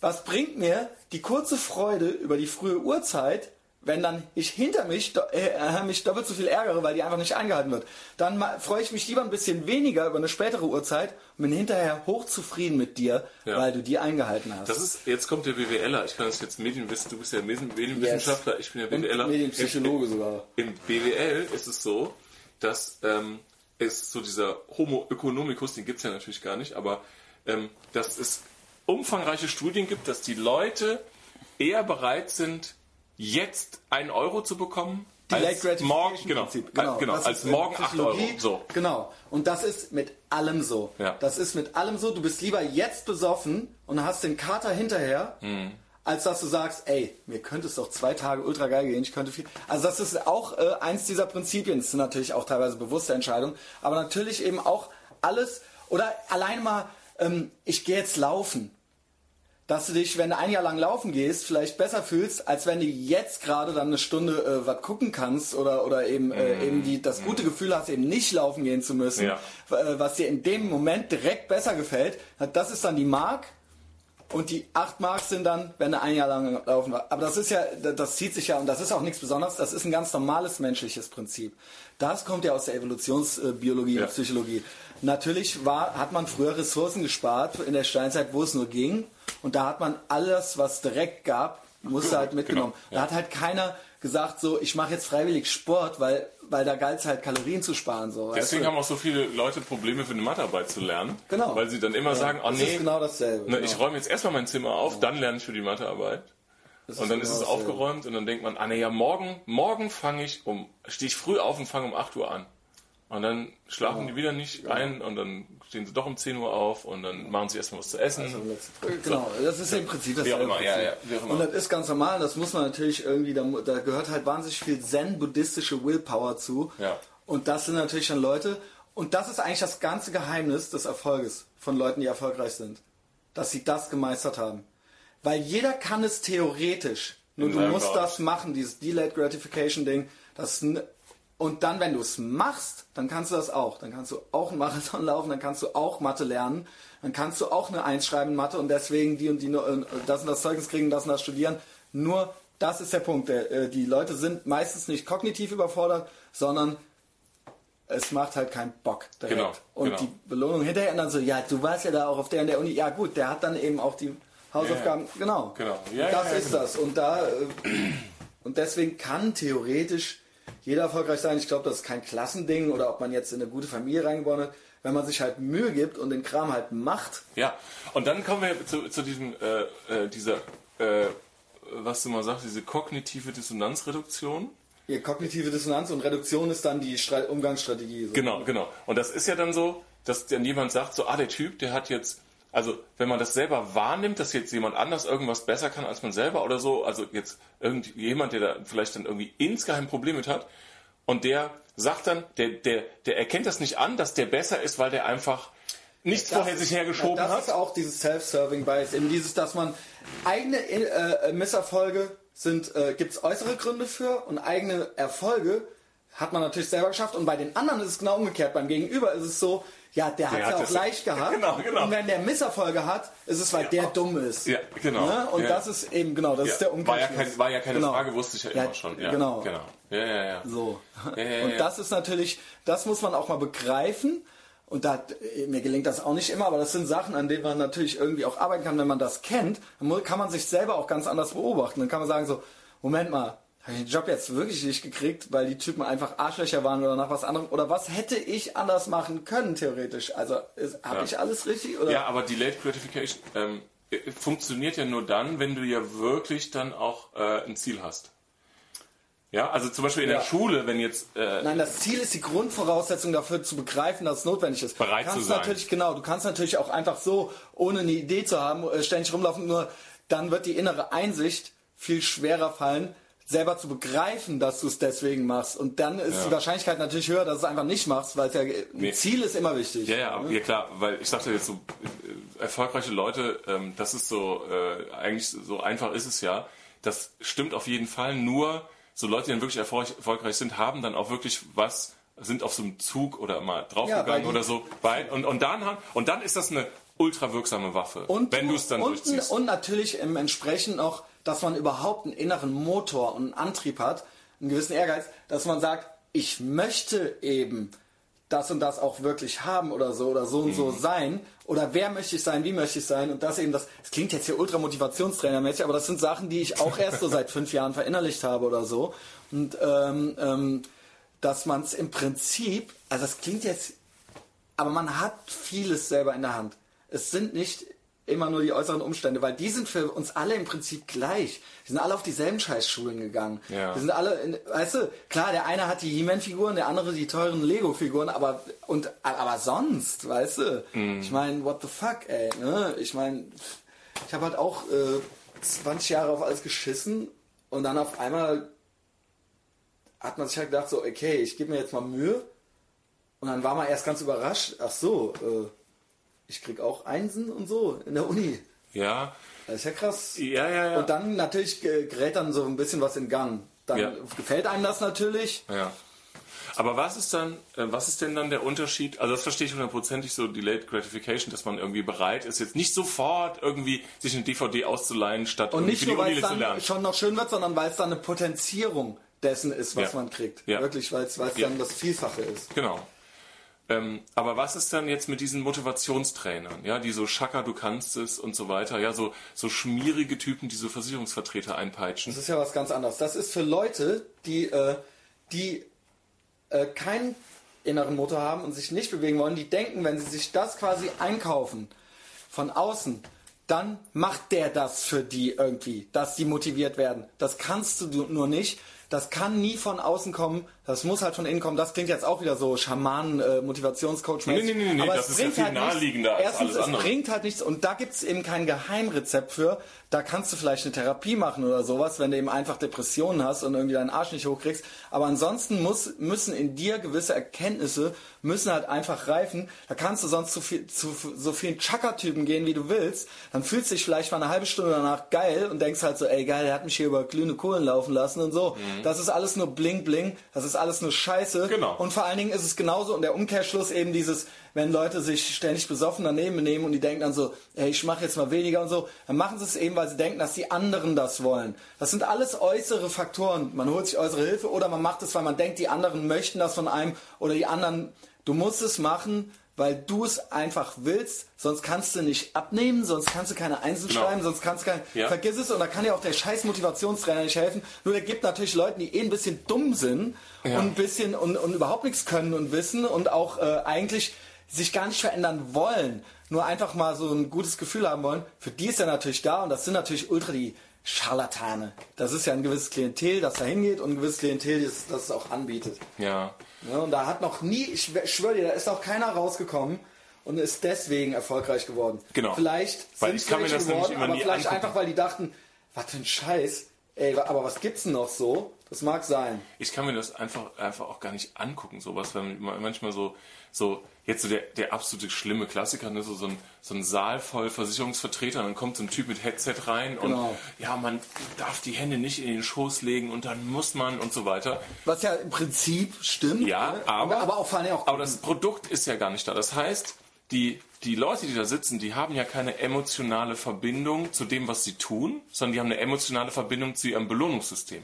was bringt mir die kurze Freude über die frühe Uhrzeit, wenn dann ich hinter mich, äh, äh, mich doppelt so viel ärgere, weil die einfach nicht eingehalten wird. Dann freue ich mich lieber ein bisschen weniger über eine spätere Uhrzeit und bin hinterher hochzufrieden mit dir, Ja. weil du die eingehalten hast. Das ist, jetzt kommt der BWLer. Ich kann das jetzt Medienwissen, du bist ja Medien- Medienwissenschaftler, ich bin Und BWLer. Medienpsychologe sogar. Im BWL ist es so, dass ähm, es so dieser Homo economicus, den gibt es ja natürlich gar nicht, aber ähm, dass es umfangreiche Studien gibt, dass die Leute eher bereit sind, jetzt einen Euro zu bekommen, Delayed als morgen, genau, Prinzip. genau, genau als äh, morgen 8 Euro. So. Genau. Und das ist mit allem so. Ja. Das ist mit allem so. Du bist lieber jetzt besoffen und hast den Kater hinterher, Mhm. als dass du sagst, ey, mir könnte es doch zwei Tage ultra geil gehen, ich könnte viel. Also das ist auch äh, eins dieser Prinzipien. Das sind natürlich auch teilweise bewusste Entscheidungen, aber natürlich eben auch alles oder allein mal, ähm, ich gehe jetzt laufen dass du dich, wenn du ein Jahr lang laufen gehst, vielleicht besser fühlst, als wenn du jetzt gerade dann eine Stunde äh, was gucken kannst oder, oder eben, äh, eben die, das gute Gefühl hast, eben nicht laufen gehen zu müssen, Ja. äh, was dir in dem Moment direkt besser gefällt. Das ist dann die Mark und die 8 Mark sind dann, wenn du ein Jahr lang laufen war. Aber das ist ja, das zieht sich ja und das ist auch nichts Besonderes, das ist ein ganz normales menschliches Prinzip. Das kommt ja aus der Evolutionsbiologie Ja. und Psychologie. Natürlich war, hat man früher Ressourcen gespart in der Steinzeit, wo es nur ging. Und da hat man alles, was direkt gab, musste halt mitgenommen. Genau, ja. Da hat halt keiner gesagt, so, ich mache jetzt freiwillig Sport, weil, weil da galt es halt Kalorien zu sparen. So, Deswegen du? haben auch so viele Leute Probleme für eine Mathearbeit zu lernen. Genau. Weil sie dann immer sagen, oh das nee, ist genau dasselbe. ne, genau. ich räume jetzt erstmal mein Zimmer auf, dann lerne ich für die Mathearbeit. Und dann ist genau es aufgeräumt und dann denkt man, ah ne, ja, morgen, morgen fange ich um, stehe ich früh auf und fange um 8 Uhr an. Und dann schlafen die wieder nicht ein und dann stehen sie doch um 10 Uhr auf und dann machen sie erstmal was zu essen. Genau, das ist im Prinzip das Wie auch immer, ja, ja, wie auch immer. Und das ist ganz normal, das muss man natürlich irgendwie, da, da gehört halt wahnsinnig viel zen-buddhistische Willpower zu. Ja. Und das sind natürlich dann Leute, und das ist eigentlich das ganze Geheimnis des Erfolges von Leuten, die erfolgreich sind. Dass sie das gemeistert haben. Weil jeder kann es theoretisch. Nur In du musst Bereich. das machen, dieses Delayed Gratification Ding. Das, und dann, wenn du es machst, dann kannst du das auch. Dann kannst du auch einen Marathon laufen, dann kannst du auch Mathe lernen, dann kannst du auch eine Eins schreiben in Mathe und deswegen die und die äh, das und das Zeugnis kriegen, das und das studieren. Nur das ist der Punkt. Äh, Die Leute sind meistens nicht kognitiv überfordert, sondern es macht halt keinen Bock direkt. Genau, und genau. die Belohnung hinterher und dann so, ja, du warst ja da auch auf der und der Uni. Ja gut, der hat dann eben auch die Hausaufgaben. Genau. Genau. Ja, das ja, ist das. Und da äh, und deswegen kann theoretisch jeder erfolgreich sein. Ich glaube, das ist kein Klassending oder ob man jetzt in eine gute Familie reingeboren hat. Wenn man sich halt Mühe gibt und den Kram halt macht, Ja, und dann kommen wir zu, zu diesem, äh, äh, dieser, äh, was du mal sagst, diese kognitive Dissonanzreduktion. hier kognitive Dissonanz und Reduktion ist dann die Stra Umgangsstrategie. So. Genau, genau. Und das ist ja dann so, dass dann jemand sagt, so, ah, der Typ, der hat jetzt, also wenn man das selber wahrnimmt, dass jetzt jemand anders irgendwas besser kann als man selber oder so, also jetzt irgendjemand, der da vielleicht dann irgendwie insgeheim Probleme mit hat, und der sagt dann, der, der, der erkennt das nicht an, dass der besser ist, weil der einfach nichts Das vorher sich hergeschoben das hat. ist auch dieses Self-Serving Bias, eben dieses, dass man eigene äh, Misserfolge sind, äh, gibt es äußere Gründe für und eigene Erfolge hat man natürlich selber geschafft und bei den anderen ist es genau umgekehrt. Beim Gegenüber ist es so, ja, der hat es ja auch leicht gehabt. Genau, genau. Und wenn der Misserfolge hat, ist es, weil der dumm ist. Ja, genau. Ne? Und Ja. das ist eben, genau, das Ja, ist der war, ja Umkehrschluss. kein, war ja keine Genau. Frage, wusste ich ja, Ja, immer schon. Ja, genau. genau. Ja, ja, ja. So. Ja, ja, und ja. das ist natürlich, das muss man auch mal begreifen. Und da, mir gelingt das auch nicht immer, aber das sind Sachen, an denen man natürlich irgendwie auch arbeiten kann. Wenn man das kennt, dann kann man sich selber auch ganz anders beobachten. Dann kann man sagen so, Moment mal, habe ich den Job jetzt wirklich nicht gekriegt, weil die Typen einfach Arschlöcher waren oder nach was anderem? Oder was hätte ich anders machen können, theoretisch? Also, habe Ja. ich alles richtig? Oder? Ja, aber Delayed Gratification ähm, äh, funktioniert ja nur dann, wenn du ja wirklich dann auch äh, ein Ziel hast. Ja, also zum Beispiel in der Ja. Schule, wenn jetzt äh, Nein, das Ziel ist die Grundvoraussetzung dafür zu begreifen, dass es notwendig ist. Bereit du kannst zu sein. Natürlich, genau, du kannst natürlich auch einfach so, ohne eine Idee zu haben, äh, ständig rumlaufen, nur dann wird die innere Einsicht viel schwerer fallen, selber zu begreifen, dass du es deswegen machst. Und dann ist Ja. die Wahrscheinlichkeit natürlich höher, dass du es einfach nicht machst, weil es ja, ein Ziel ist immer wichtig. Ja, ja, ja, klar, weil ich sagte jetzt so, äh, erfolgreiche Leute, ähm, das ist so, äh, eigentlich so einfach ist es ja. Das stimmt auf jeden Fall, nur so Leute, die dann wirklich erfolg erfolgreich sind, haben dann auch wirklich was, sind auf so einem Zug oder mal Ja, draufgegangen die- oder so. Weil, und, und, dann haben, und dann ist das eine ultra wirksame Waffe, Und, wenn du es dann und, durchziehst. und natürlich im entsprechend noch, dass man überhaupt einen inneren Motor und einen Antrieb hat, einen gewissen Ehrgeiz, dass man sagt, ich möchte eben das und das auch wirklich haben oder so oder so und Mhm. so sein oder wer möchte ich sein, wie möchte ich sein und das eben das, es klingt jetzt hier ultra Motivationstrainermäßig, aber das sind Sachen, die ich auch erst so seit fünf Jahren verinnerlicht habe oder so und ähm, ähm, dass man es im Prinzip, also das klingt jetzt aber man hat vieles selber in der Hand. Es sind nicht immer nur die äußeren Umstände, weil die sind für uns alle im Prinzip gleich. Wir sind alle auf dieselben Scheißschulen gegangen. Ja. Wir sind alle, in, weißt du, klar, der eine hat die He-Man-Figuren, der andere die teuren Lego-Figuren, aber und aber sonst, weißt du? Mhm. Ich meine, what the fuck, ey, ne? Ich meine, ich habe halt auch äh, 20 Jahre auf alles geschissen und dann auf einmal hat man sich halt gedacht so, okay, ich gebe mir jetzt mal Mühe und dann war man erst ganz überrascht, ach so, äh, ich krieg auch Einsen und so in der Uni. ja, Das ist ja krass. ja, ja, ja. Und dann natürlich gerät dann so ein bisschen was in Gang. Dann Ja. gefällt einem das natürlich. Ja. Aber was ist dann, äh, was ist denn dann der Unterschied? Also das verstehe ich hundertprozentig so Delayed Gratification, dass man irgendwie bereit ist, jetzt nicht sofort irgendwie sich eine DVD auszuleihen, statt Und nicht nur, weil es dann schon noch schön wird, sondern weil es dann eine Potenzierung dessen ist, was Ja. man kriegt. Ja. Wirklich, weil es weil es Ja. dann das Vielfache ist. Genau. Ähm, aber was ist dann jetzt mit diesen Motivationstrainern, ja, die so Schaka, du kannst es und so weiter, ja, so, so schmierige Typen, die so Versicherungsvertreter einpeitschen? Das ist ja was ganz anderes. Das ist für Leute, die, äh, die äh, keinen inneren Motor haben und sich nicht bewegen wollen, die denken, wenn sie sich das quasi einkaufen von außen, dann macht der das für die irgendwie, dass die motiviert werden. Das kannst du nur nicht. Das kann nie von außen kommen. Das muss halt von innen kommen. Das klingt jetzt auch wieder so Schamanen, äh, Motivationscoach. Nee, nee, nee, nee, Aber das es ist ja bringt viel halt naheliegender als Erstens, alles es andere. bringt halt nichts. Und da gibt es eben kein Geheimrezept für. Da kannst du vielleicht eine Therapie machen oder sowas, wenn du eben einfach Depressionen hast und irgendwie deinen Arsch nicht hochkriegst. Aber ansonsten muss, müssen in dir gewisse Erkenntnisse, müssen halt einfach reifen. Da kannst du sonst zu, viel, zu so vielen Chaka-Typen gehen, wie du willst. Dann fühlst du dich vielleicht mal eine halbe Stunde danach geil und denkst halt so, ey geil, der hat mich hier über glühende Kohlen laufen lassen und so. Das ist alles nur bling bling. Das ist alles nur Scheiße. Genau. Und vor allen Dingen ist es genauso und der Umkehrschluss eben dieses, wenn Leute sich ständig besoffen daneben nehmen und die denken dann so, ey, ich mache jetzt mal weniger und so, dann machen sie es eben, weil sie denken, dass die anderen das wollen. Das sind alles äußere Faktoren. Man holt sich äußere Hilfe oder man macht es, weil man denkt, die anderen möchten das von einem oder die anderen, du musst es machen, weil du es einfach willst, sonst kannst du nicht abnehmen, sonst kannst du keine Einsen Genau. schreiben, sonst kannst du kein, Ja. vergiss es und da kann ja auch der scheiß Motivationstrainer nicht helfen. Nur der gibt natürlich Leuten, die eh ein bisschen dumm sind Ja. und ein bisschen und, und überhaupt nichts können und wissen und auch äh, eigentlich sich gar nicht verändern wollen, nur einfach mal so ein gutes Gefühl haben wollen, für die ist er natürlich da und das sind natürlich ultra die Scharlatane. Das ist ja ein gewisses Klientel, das da hingeht und ein gewisses Klientel, das, das es auch anbietet. Ja. Ja, und da hat noch nie, ich schwöre dir, da ist auch keiner rausgekommen und ist deswegen erfolgreich geworden. Genau. Vielleicht Weil sind ich kann mir das nämlich geworden, immer aber vielleicht angucken. einfach, weil die dachten, was für ein Scheiß, ey, aber was gibt's denn noch so? Das mag sein. ich kann mir das einfach, einfach auch gar nicht angucken, sowas, wenn man manchmal so, so, jetzt so der, der absolute schlimme Klassiker, ne, so, so, ein, so ein Saal voll Versicherungsvertreter, und dann kommt so ein Typ mit Headset rein und Genau. ja, man darf die Hände nicht in den Schoß legen und dann muss man und so weiter. Was ja im Prinzip stimmt. Ja, ne? aber, aber auch vor allem auch. aber das Produkt ist ja gar nicht da. Das heißt, die, die Leute, die da sitzen, die haben ja keine emotionale Verbindung zu dem, was sie tun, sondern die haben eine emotionale Verbindung zu ihrem Belohnungssystem.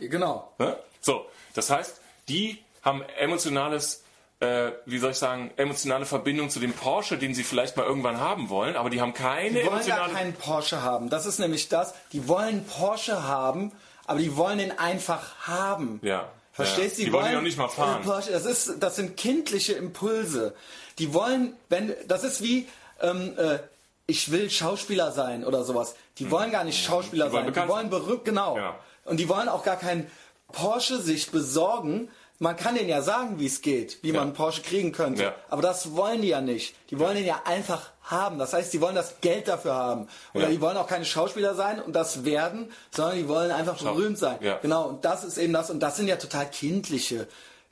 Genau. Ne? So, das heißt, die haben emotionales, äh, wie soll ich sagen, emotionale Verbindung zu dem Porsche, den sie vielleicht mal irgendwann haben wollen, aber die haben keine Die wollen gar emotionale. keinen Porsche haben. Das ist nämlich das. Die wollen Porsche haben, aber die wollen den einfach haben. Ja. Verstehst du? Ja. Die wollen ihn noch nicht mal fahren. Porsche, das, ist, das sind kindliche Impulse. Die wollen, wenn, das ist wie, ähm, äh, ich will Schauspieler sein oder sowas. Die wollen gar nicht Schauspieler Hm. Die wollen sein. Die wollen berühmt, genau. Ja. Und die wollen auch gar kein Porsche sich besorgen. Man kann denen ja sagen, wie es geht, wie man einen Porsche kriegen könnte. Ja. Aber das wollen die ja nicht. Die wollen den ja einfach haben. Das heißt, die wollen das Geld dafür haben. Oder Ja. die wollen auch keine Schauspieler sein und das werden, sondern die wollen einfach berühmt sein. Ja. Genau. Und das ist eben das. Und das sind ja total kindliche,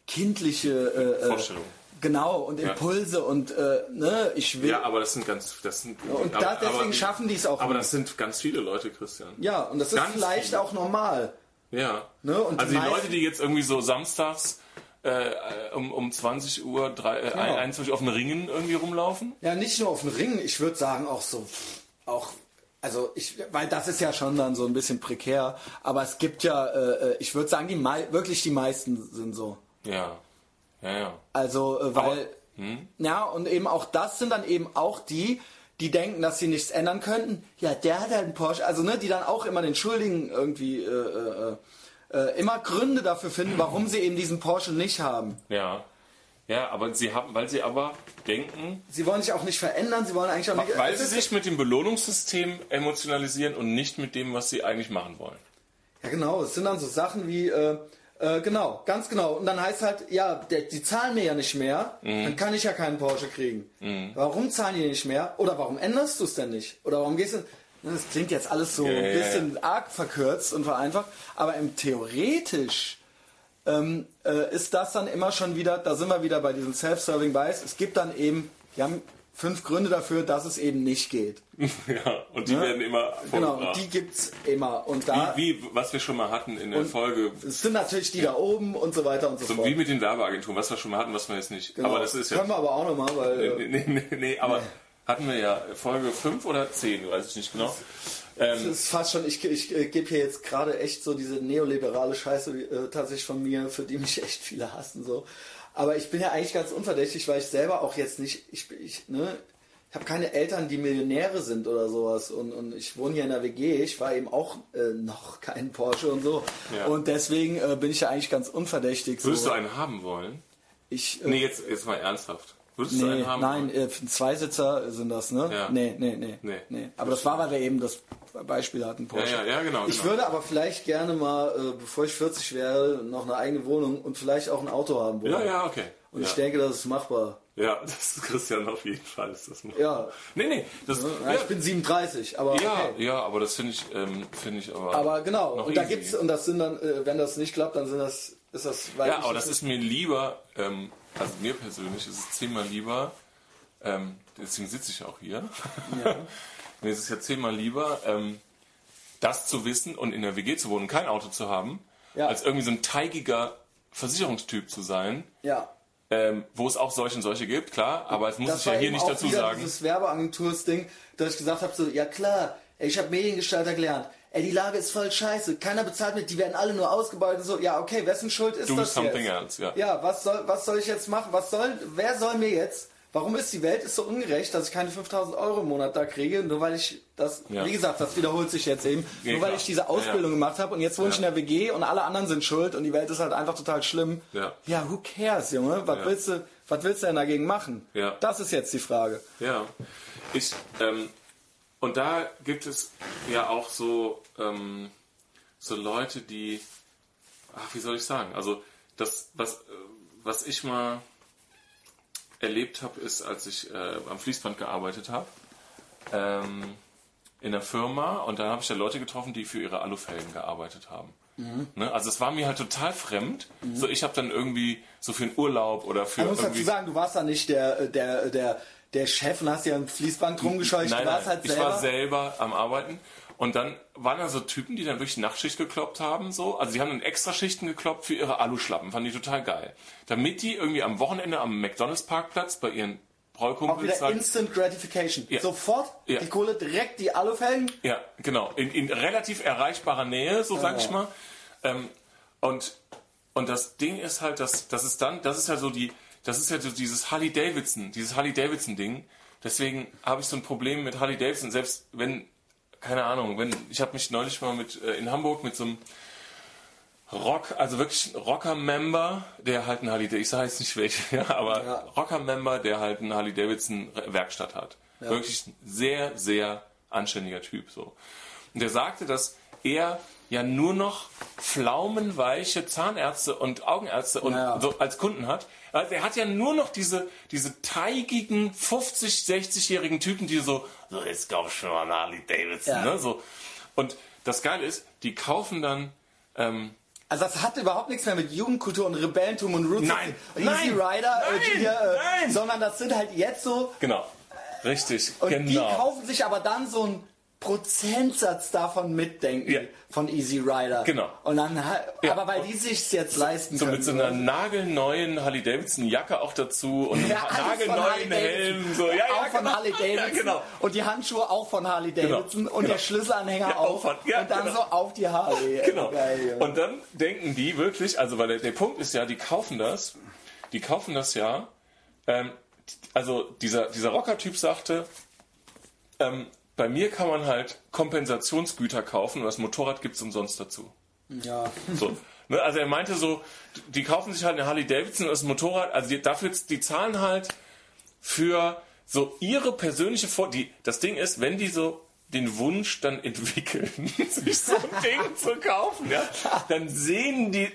kindliche äh, äh, Vorstellungen. Genau. Und Impulse und äh, ne, ich will. Ja, aber das sind ganz, das sind, und aber, da, deswegen aber, schaffen die es auch. Aber nicht. das sind ganz viele Leute, Christian. ja, und das ist ganz vielleicht viele. auch normal. Ja. Ne, also die die Leute, die jetzt irgendwie so samstags äh, um, um 20 Uhr, drei, äh, 21 Uhr auf den Ringen irgendwie rumlaufen. Ja, nicht nur auf dem Ring, ich würde sagen auch so, auch, also ich, weil das ist ja schon dann so ein bisschen prekär, aber es gibt ja, äh, ich würde sagen, die wirklich die meisten sind so. Ja. Ja, ja. Also, äh, weil, hm? ja, und eben auch das sind dann eben auch die, die denken, dass sie nichts ändern könnten. Ja, der hat halt einen Porsche, also ne, die dann auch immer den Schuldigen irgendwie, äh, äh, äh, immer Gründe dafür finden, warum sie eben diesen Porsche nicht haben. Ja. Ja, aber sie haben, weil sie aber denken, Sie wollen sich auch nicht verändern, sie wollen eigentlich auch nicht. weil sie sich mit dem Belohnungssystem emotionalisieren und nicht mit dem, was sie eigentlich machen wollen. Ja, genau. Es sind dann so Sachen wie, äh, äh, genau, ganz genau. Und dann heißt halt, ja, der, die zahlen mir ja nicht mehr, Mhm. dann kann ich ja keinen Porsche kriegen. Warum zahlen die nicht mehr? Oder warum änderst du es denn nicht? Oder warum gehst du... Das klingt jetzt alles so Ja, ein bisschen arg verkürzt und vereinfacht, aber im theoretisch ähm, äh, ist das dann immer schon wieder, da sind wir wieder bei diesem Self-Serving Bias, es gibt dann eben, die haben fünf Gründe dafür, dass es eben nicht geht. ja, und die werden immer Genau, vorgebracht. die gibt's immer. Und da, wie, wie, was wir schon mal hatten in der Folge, es sind natürlich die da oben und so weiter und so, so fort. wie mit den Werbeagenturen, was wir schon mal hatten, was wir jetzt nicht. Genau. Aber das ist ja. Können wir aber auch nochmal, weil. äh, Nee, nee, nee, nee, aber hatten wir ja Folge 5 oder 10, weiß ich nicht genau. Das Ähm, ist fast schon, ich, ich, äh, gebe hier jetzt gerade echt so diese neoliberale Scheiße äh, tatsächlich von mir, für die mich echt viele hassen. so. Aber ich bin ja eigentlich ganz unverdächtig, weil ich selber auch jetzt nicht, ich, ich, ne, ich habe keine Eltern, die Millionäre sind oder sowas. Und, und ich wohne hier in der WG, ich war eben auch äh, noch kein Porsche und so. Ja. Und deswegen äh, bin ich ja eigentlich ganz unverdächtig. würdest so. du einen haben wollen? Ich, äh, Nee, jetzt, jetzt mal ernsthaft. Würdest du Nee, einen haben nein, äh, Zweisitzer sind das, ne? Ja. Nee, nee, nee, Nee. nee. Aber das war, weil wir eben das Beispiel hatten, Porsche. Ja, ja, ja, genau, Ich genau. würde aber vielleicht gerne mal, äh, bevor ich 40 wäre, noch eine eigene Wohnung und vielleicht auch ein Auto haben wollen. Ja, ja, okay. Und ja. ich denke, das ist machbar. ja, das ist Christian auf jeden Fall. Ist das machbar. Ja. Nee, nee. Das, Ja, ich bin 37, aber ja, okay. ja, aber das finde ich, ähm, finde ich aber. Aber genau, und da easy. gibt's, und das sind dann, äh, wenn das nicht klappt, dann sind das, ist das, weil Ja, aber das ist mir lieber, ähm, also mir persönlich ist es zehnmal lieber, ähm, deswegen sitze ich auch hier. mir ist es ja zehnmal lieber, ähm, das zu wissen und in der WG zu wohnen, kein Auto zu haben, Ja. als irgendwie so ein teigiger Versicherungstyp zu sein, Ja. ähm, wo es auch solche und solche gibt, klar, aber es muss Das ich ja hier nicht dazu sagen. dieses Werbeagenturs-Ding, dass ich gesagt habe, so, ja klar, ich habe Mediengestalter gelernt. Ey, die Lage ist voll scheiße. Keiner bezahlt mit, die werden alle nur ausgebeutet. So, ja, okay, wessen Schuld ist Do das something jetzt? else, ja. Ja, was soll, was soll ich jetzt machen? Was soll, wer soll mir jetzt? Warum ist die Welt ist so ungerecht, dass ich keine 5000 Euro im Monat da kriege, nur weil ich das, Ja. wie gesagt, das wiederholt sich jetzt eben, Ja, nur weil klar. ich diese Ausbildung Ja, ja. gemacht habe und jetzt wohne ich in der WG und alle anderen sind schuld und die Welt ist halt einfach total schlimm. Ja. Ja, who cares, Junge? Was willst du, was willst du denn dagegen machen? Ja. Das ist jetzt die Frage. Ja. Ich, ähm, und da gibt es ja auch so, ähm, so Leute, die, ach, wie soll ich sagen, also das, was, äh, was ich mal erlebt habe, ist, als ich äh, am Fließband gearbeitet habe, ähm, in der Firma und da habe ich ja Leute getroffen, die für ihre Alufelgen gearbeitet haben. Ne? Also es war mir halt total fremd. So, ich habe dann irgendwie so für einen Urlaub oder für Man muss dazu sagen, du warst da nicht der, der, der, der Chef und hast ja ein Fließband rumgescheucht. Nein, du warst nein, halt ich selber. war selber am Arbeiten. Und dann waren da so Typen, die dann wirklich Nachtschicht gekloppt haben. So. Also die haben dann extra Schichten gekloppt für ihre Aluschlappen. Fand ich total geil. Damit die irgendwie am Wochenende am McDonalds-Parkplatz bei ihren auch wieder sagen... Instant Gratification. Ja. Sofort Ja. die Kohle, direkt die Alufelgen. Ja, genau. In, in relativ erreichbarer Nähe, so sag ich mal. Ähm, und, und das Ding ist halt, dass das ist dann, das ist ja so die, das ist ja so dieses Harley Davidson, dieses Harley Davidson Ding. Deswegen habe ich so ein Problem mit Harley Davidson, selbst wenn, keine Ahnung, wenn, ich habe mich neulich mal mit, äh, in Hamburg mit so einem Rock, also wirklich ein Rocker-Member, der halt einen Harley Davidson, ich sage jetzt nicht welche, ja, aber Ja. Rocker-Member, der halt eine Harley Davidson Werkstatt hat. Wirklich ein sehr, sehr anständiger Typ, so. Und der sagte, dass er ja nur noch pflaumenweiche Zahnärzte und Augenärzte und Ja. so als Kunden hat. Also er hat ja nur noch diese, diese teigigen 50, 60-jährigen Typen, die so, so jetzt kauf ich schon mal Harley Davidson, Ja. ne? So. Und das Geile ist, die kaufen dann, ähm, Also das hat überhaupt nichts mehr mit Jugendkultur und Rebellentum und Roots Nein, und nein, Easy Rider, äh, nein, die hier, äh, nein. sondern das sind halt jetzt so genau, richtig, und die genau. kaufen sich aber dann so einen Prozentsatz davon mitdenken Ja. von Easy Rider. Genau. Und dann, Ja. aber weil die sich's jetzt leisten So können. mit so einer nagelneuen Harley Davidson Jacke auch dazu und einem Ja, von nagelneuen Helm. Davidson. So. Ja, ja, auch von genau. Harley Davidson. Ja, genau. Und die Handschuhe auch von Harley Davidson. Und genau. der Schlüsselanhänger auch. von- ja, und dann genau. so auf die Harley. Genau. Geil. Und dann denken die wirklich, also weil der, der Punkt ist ja, die kaufen das, die kaufen das ja, ähm, also dieser, dieser Rocker-Typ sagte, ähm, bei mir kann man halt Kompensationsgüter kaufen und das Motorrad gibt's umsonst dazu. ja. So. Ne, also er meinte so, die kaufen sich halt eine Harley Davidson und das Motorrad, also die, dafür, die zahlen halt für so ihre persönliche Vor... Die, das Ding ist, wenn die so den Wunsch dann entwickeln, sich so ein Ding zu kaufen, ja, dann sehen die...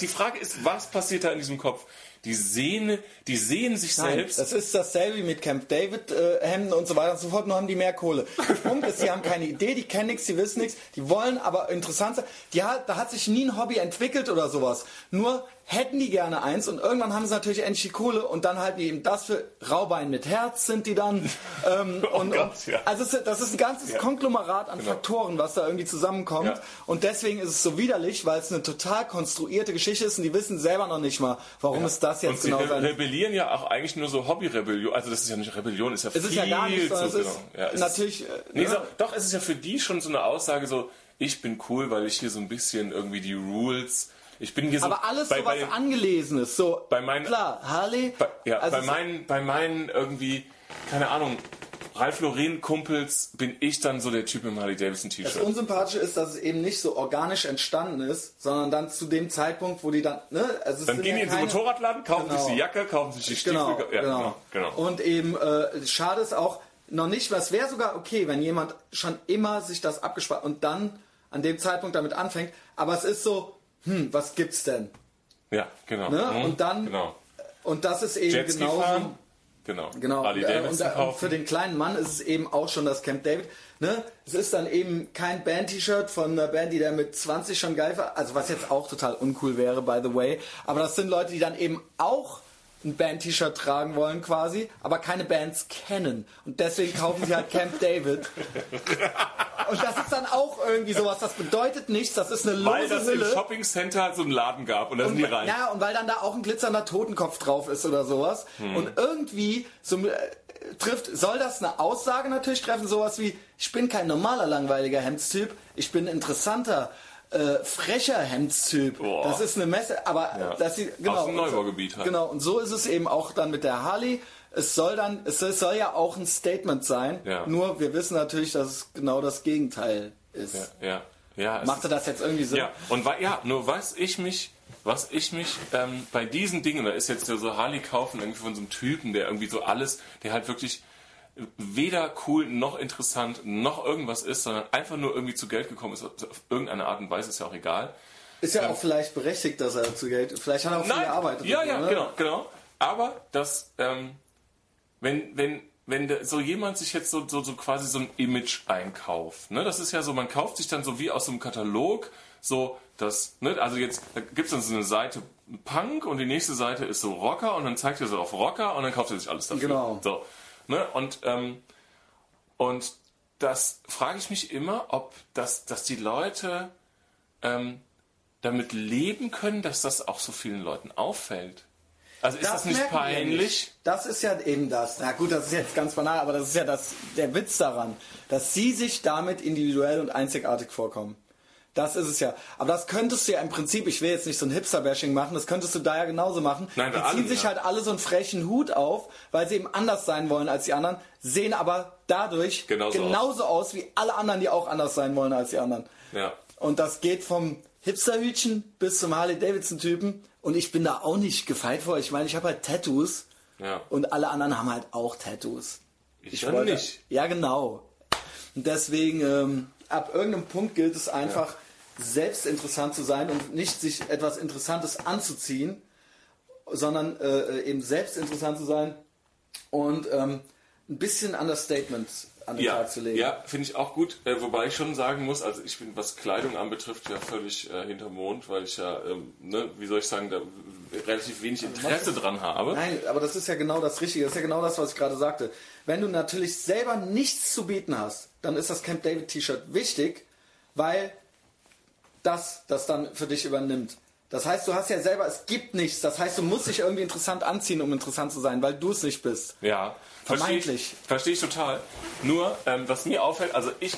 Die Frage ist, was passiert da in diesem Kopf? Die sehen, die sehen sich Nein, selbst... das ist dasselbe mit Camp David äh, Hemden und so weiter und so fort, nur haben die mehr Kohle. Der Punkt ist, die haben keine Idee, die kennen nichts, die wissen nichts, die wollen aber interessant sein. Die hat, da hat sich nie ein Hobby entwickelt oder sowas. Nur hätten die gerne eins und irgendwann haben sie natürlich endlich die Kohle und dann halten die eben das für Raubein mit Herz sind die dann. Ähm, Oh und, Gott, ja. Also ist, das ist ein ganzes Ja. Konglomerat an Faktoren, was da irgendwie zusammenkommt. Ja. Und deswegen ist es so widerlich, weil es eine total konstruierte Geschichte ist und die wissen selber noch nicht mal, warum es das jetzt und genau re sein rebellieren ja auch eigentlich nur so Hobby-Rebellion. Also das ist ja nicht Rebellion, ist ja Es viel ist ja gar nicht, zu es ist genau. Ja, es natürlich. äh, Nee, ja. so, doch, es ist ja für die schon so eine Aussage so, ich bin cool, weil ich hier so ein bisschen irgendwie die Rules, ich bin so... aber alles bei, so bei was den, Angelesenes. So, bei meinen- klar, Harley. bei, ja, also bei, es- meinen, bei meinen irgendwie, keine Ahnung, Ralf Lauren Kumpels bin ich dann so der Typ im Harley Davidson Das T-Shirt. Unsympathische ist, dass es eben nicht so organisch entstanden ist, sondern dann zu dem Zeitpunkt, wo die dann. Ne, also es Dann gehen ja die in den keine- Motorradladen, kaufen Genau. sich die Jacke, kaufen sich die Stiefel. Genau, ja, genau. genau, genau. Und eben, äh, schade ist auch noch nicht, was wäre sogar okay, wenn jemand schon immer sich das abgespart und dann an dem Zeitpunkt damit anfängt. Aber es ist so, hm, was gibt's denn? Ja, genau. Ne? Mhm, Und dann, Genau. und das ist eben Jetski genauso. fahren. Genau. Genau, Harley und, äh, Davidson und, äh, und für den kleinen Mann ist es eben auch schon das Camp David. Ne? Es ist dann eben kein Band-T-Shirt von einer Band, die der mit 20 schon geil war. Also was jetzt auch total uncool wäre, by the way. Aber das sind Leute, die dann eben auch ein Band-T-Shirt tragen wollen quasi, aber keine Bands kennen. Und deswegen kaufen sie halt Camp David. Und das ist dann auch irgendwie sowas, das bedeutet nichts, das ist eine Weil lose das im Hülle. Shoppingcenter halt so einen Laden gab und da sind die rein. Ja, und weil dann da auch ein glitzernder Totenkopf drauf ist oder sowas. Hm. Und irgendwie so, äh, trifft, soll das eine Aussage natürlich treffen, sowas wie, ich bin kein normaler langweiliger Hemdstyp, ich bin interessanter, äh, frecher Hemdstyp. Boah. Das ist eine Messe, aber Ja. dass sie, genau. Aus dem Neubaugebiet halt. Genau, und so ist es eben auch dann mit der Harley. Es soll dann, es soll- ja auch ein Statement sein. Ja. Nur wir wissen natürlich, dass es genau das Gegenteil ist. Ja, ja. ja Machte das jetzt irgendwie Sinn? Ja, und ja, nur was ich mich, was ich mich ähm, bei diesen Dingen, da ist jetzt so Harley kaufen irgendwie von so einem Typen, der irgendwie so alles, der halt wirklich weder cool noch interessant noch irgendwas ist, sondern einfach nur irgendwie zu Geld gekommen ist, auf irgendeine Art und Weise ist ja auch egal. Ist ja auch vielleicht berechtigt, dass er zu Geld. Vielleicht hat er auch viel gearbeitet. Ja, ja, ne? genau, genau. Aber das, ähm, wenn, wenn, wenn so jemand sich jetzt so, so, so quasi so ein Image einkauft, ne, das ist ja so, man kauft sich dann so wie aus so einem Katalog, so das, ne, also jetzt, da gibt's dann so eine Seite Punk und die nächste Seite ist so Rocker und dann zeigt er so auf Rocker und dann kauft er sich alles dafür. Genau. So, ne, und, ähm, und das frage ich mich immer, ob das, dass die Leute ähm, damit leben können, dass das auch so vielen Leuten auffällt. Also ist das, nicht merken wir peinlich? nicht. Das ist ja eben das. Na gut, das ist jetzt ganz banal, aber das ist ja das, der Witz daran, dass sie sich damit individuell und einzigartig vorkommen. Das ist es ja. Aber das könntest du ja im Prinzip, ich will jetzt nicht so ein Hipster-Bashing machen, das könntest du da ja genauso machen. Nein, die ziehen allen, sich ja. halt alle so einen frechen Hut auf, weil sie eben anders sein wollen als die anderen, sehen aber dadurch Genauso genauso aus wie alle anderen, die auch anders sein wollen als die anderen. Ja. Und das geht vom Hipsterhütchen bis zum Harley-Davidson-Typen. Und ich bin da auch nicht gefeit vor. Ich meine, ich habe halt Tattoos. Ja. Und alle anderen haben halt auch Tattoos. Ich dann nicht. Ja, genau. Und deswegen, ähm, ab irgendeinem Punkt gilt es einfach, selbst interessant zu sein und nicht sich etwas Interessantes anzuziehen, sondern äh, eben selbst interessant zu sein und ähm, ein bisschen Understatement an den Ja, Tag zu legen. ja finde ich auch gut. Äh, wobei ich schon sagen muss, also ich bin, was Kleidung anbetrifft, ja völlig äh, hinterm Mond, weil ich ja, ähm, ne, wie soll ich sagen, da relativ wenig Interesse dran habe. Nein, aber das ist ja genau das Richtige. Das ist ja genau das, was ich gerade sagte. Wenn du natürlich selber nichts zu bieten hast, dann ist das Camp David T-Shirt wichtig, weil das das dann für dich übernimmt. Das heißt, du hast ja selber, es gibt nichts. Das heißt, du musst dich irgendwie interessant anziehen, um interessant zu sein, weil du es nicht bist. Ja, verstehe ich, Vermeintlich. verstehe ich total. Nur, ähm, was mir auffällt, also ich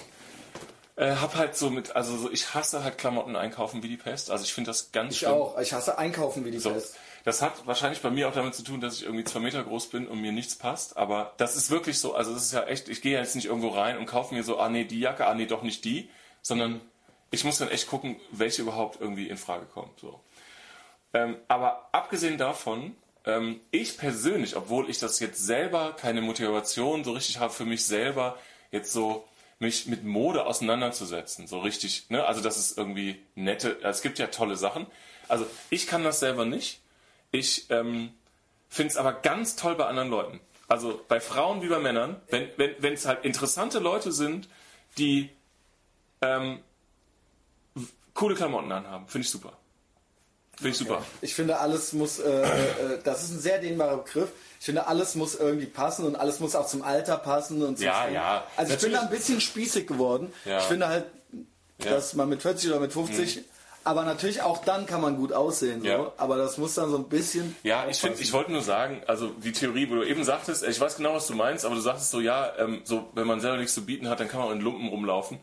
äh, habe halt so mit, also so, ich hasse halt Klamotten einkaufen wie die Pest. Also ich finde das ganz Ich schlimm. auch. Ich hasse Einkaufen wie die So. Pest. Das hat wahrscheinlich bei mir auch damit zu tun, dass ich irgendwie zwei Meter groß bin und mir nichts passt. Aber das ist wirklich so. Also das ist ja echt, ich gehe ja jetzt nicht irgendwo rein und kaufe mir so, ah nee, die Jacke, ah nee, doch nicht die. Sondern ich muss dann echt gucken, welche überhaupt irgendwie in Frage kommt. So. Ähm, aber abgesehen davon, ähm, ich persönlich, obwohl ich das jetzt selber keine Motivation so richtig habe für mich selber, jetzt so mich mit Mode auseinanderzusetzen, so richtig, ne? Also das ist irgendwie nette, es gibt ja tolle Sachen. Also ich kann das selber nicht. Ich ähm, finde es aber ganz toll bei anderen Leuten. Also bei Frauen wie bei Männern, wenn wenn wenn es halt interessante Leute sind, die ähm, coole Klamotten anhaben, finde ich super. Finde ich super. Ich finde, alles muss, äh, äh, äh, das ist ein sehr dehnbarer Begriff. Ich finde, alles muss irgendwie passen und alles muss auch zum Alter passen und zum Ja, Schwung. ja. Also ich bin Natürlich. da ein bisschen spießig geworden. Ja. Ich finde halt, Ja. Mhm. dass man mit 40 oder mit 50, aber natürlich auch dann kann man gut aussehen. So. Ja. Aber das muss dann so ein bisschen. Ja, ich finde, ich wollte nur sagen, also die Theorie, wo du eben sagtest, ich weiß genau, was du meinst, aber du sagtest so, ja, ähm, so wenn man selber nichts zu bieten hat, dann kann man auch in Lumpen rumlaufen.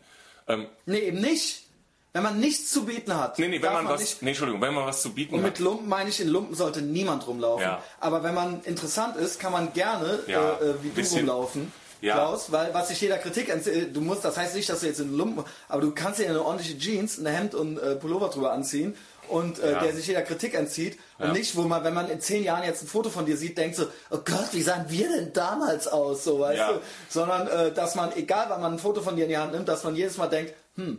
Ähm, Nee, eben nicht. Wenn man nichts zu bieten hat. nee, nee, wenn darf man was, nicht. nee, Entschuldigung, wenn man was zu bieten Und hat. mit Lumpen meine ich, in Lumpen sollte niemand rumlaufen. Ja. Aber wenn man interessant ist, kann man gerne Ja, äh, äh, wie du rumlaufen. Ja. Klaus, weil was sich jeder Kritik entzieht, du musst, das heißt nicht, dass du jetzt in Lumpen, aber du kannst dir eine ordentliche Jeans, ein Hemd und äh, Pullover drüber anziehen und äh, Ja. der sich jeder Kritik entzieht und Ja. nicht, wo man, wenn man in zehn Jahren jetzt ein Foto von dir sieht, denkt so, oh Gott, wie sahen wir denn damals aus, so weißt Ja. du, sondern äh, dass man, egal wann man ein Foto von dir in die Hand nimmt, dass man jedes Mal denkt, hm,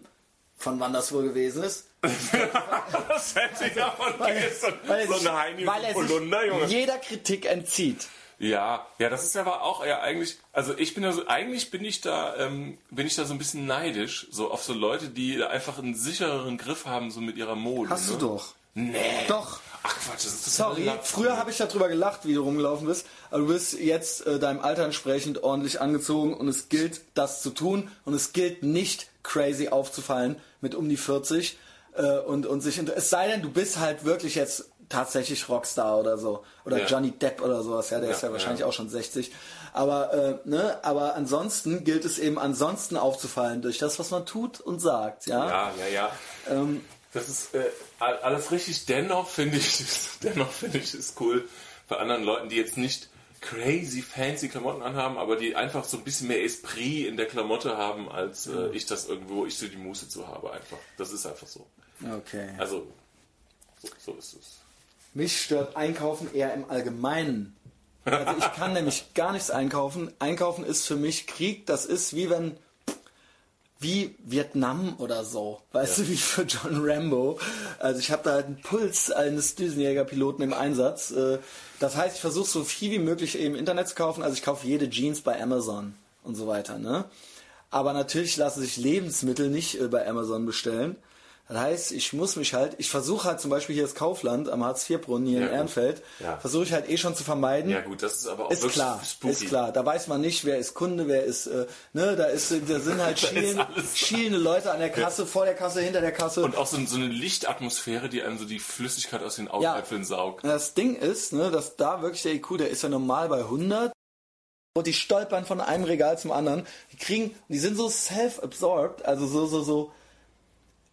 von wann das wohl gewesen ist. das hätte ich davon gestern. Weil er So eine Heini weil er Polunder, Junge. jeder Kritik entzieht. Ja, ja, das ist aber auch ja eigentlich, also ich bin da so, eigentlich bin ich da, ähm, bin ich da so ein bisschen neidisch, so auf so Leute, die einfach einen sichereren Griff haben, so mit ihrer Mode. Hast ne? du doch. Nee. Doch. Ach Quatsch, das ist Sorry, früher habe ich darüber gelacht, wie du rumgelaufen bist, aber du bist jetzt äh, deinem Alter entsprechend ordentlich angezogen und es gilt, das zu tun und es gilt nicht crazy aufzufallen mit um die 40 äh, und, und sich, es sei denn, du bist halt wirklich jetzt tatsächlich Rockstar oder so oder Ja. Johnny Depp oder sowas, ja, der Ja, ist ja wahrscheinlich ja. auch schon 60, aber äh, ne, aber ansonsten gilt es eben ansonsten aufzufallen durch das, was man tut und sagt, ja. Ja, ja, ja. Ähm, Das ist äh, all- alles richtig. Dennoch finde ich, dennoch finde ich es cool bei anderen Leuten, die jetzt nicht crazy fancy Klamotten anhaben, aber die einfach so ein bisschen mehr Esprit in der Klamotte haben, als äh, ich das irgendwo, ich so die Muße zu habe einfach. Das ist einfach so. okay. Also so, so ist es. Mich stört Einkaufen eher im Allgemeinen. Also ich kann nämlich gar nichts einkaufen. Einkaufen ist für mich Krieg. Das ist wie wenn wie Vietnam oder so. Weißt du, wie für John Rambo. Also ich habe da halt einen Puls eines Düsenjägerpiloten im Einsatz. Äh, Das heißt, ich versuche so viel wie möglich im Internet zu kaufen. Also ich kaufe jede Jeans bei Amazon und so weiter. Ne? Aber natürlich lassen sich Lebensmittel nicht äh, bei Amazon bestellen. Das heißt, ich muss mich halt, ich versuche halt zum Beispiel hier das Kaufland am Hartz-IV-Brunnen hier Ja, in. Ehrenfeld, Ja. versuche ich halt eh schon zu vermeiden. Ja gut, das ist aber auch Ist wirklich klar, spooky. ist klar. Da weiß man nicht, wer ist Kunde, wer ist, äh, ne, da ist, da sind halt ist schielende, Leute an der Kasse, vor der Kasse, hinter der Kasse. Und auch so, so eine Lichtatmosphäre, die einem so die Flüssigkeit aus den Augäpfeln saugt. Das Ding ist, ne, dass da wirklich der IQ, der ist ja normal bei 100 und die stolpern von einem Regal zum anderen. Die kriegen, die sind so self-absorbed, also so, so, so.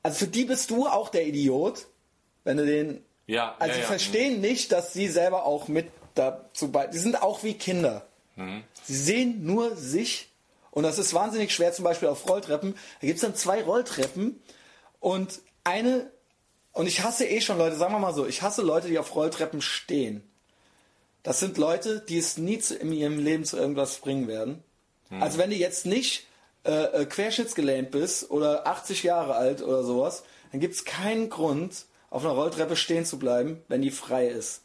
Also für die bist du auch der Idiot, wenn du den. Ja, Also ja, sie ja. verstehen nicht, dass sie selber auch mit dazu bei. Die sind auch wie Kinder. Mhm. Sie sehen nur sich. Und das ist wahnsinnig schwer, zum Beispiel auf Rolltreppen. Da gibt es dann zwei Rolltreppen und eine. Und ich hasse eh schon Leute, sagen wir mal so, ich hasse Leute, die auf Rolltreppen stehen. Das sind Leute, die es nie zu, in ihrem Leben zu irgendwas bringen werden. Hm. Also wenn du jetzt nicht äh, äh, querschnittsgelähmt bist oder 80 Jahre alt oder sowas, dann gibt es keinen Grund, auf einer Rolltreppe stehen zu bleiben, wenn die frei ist.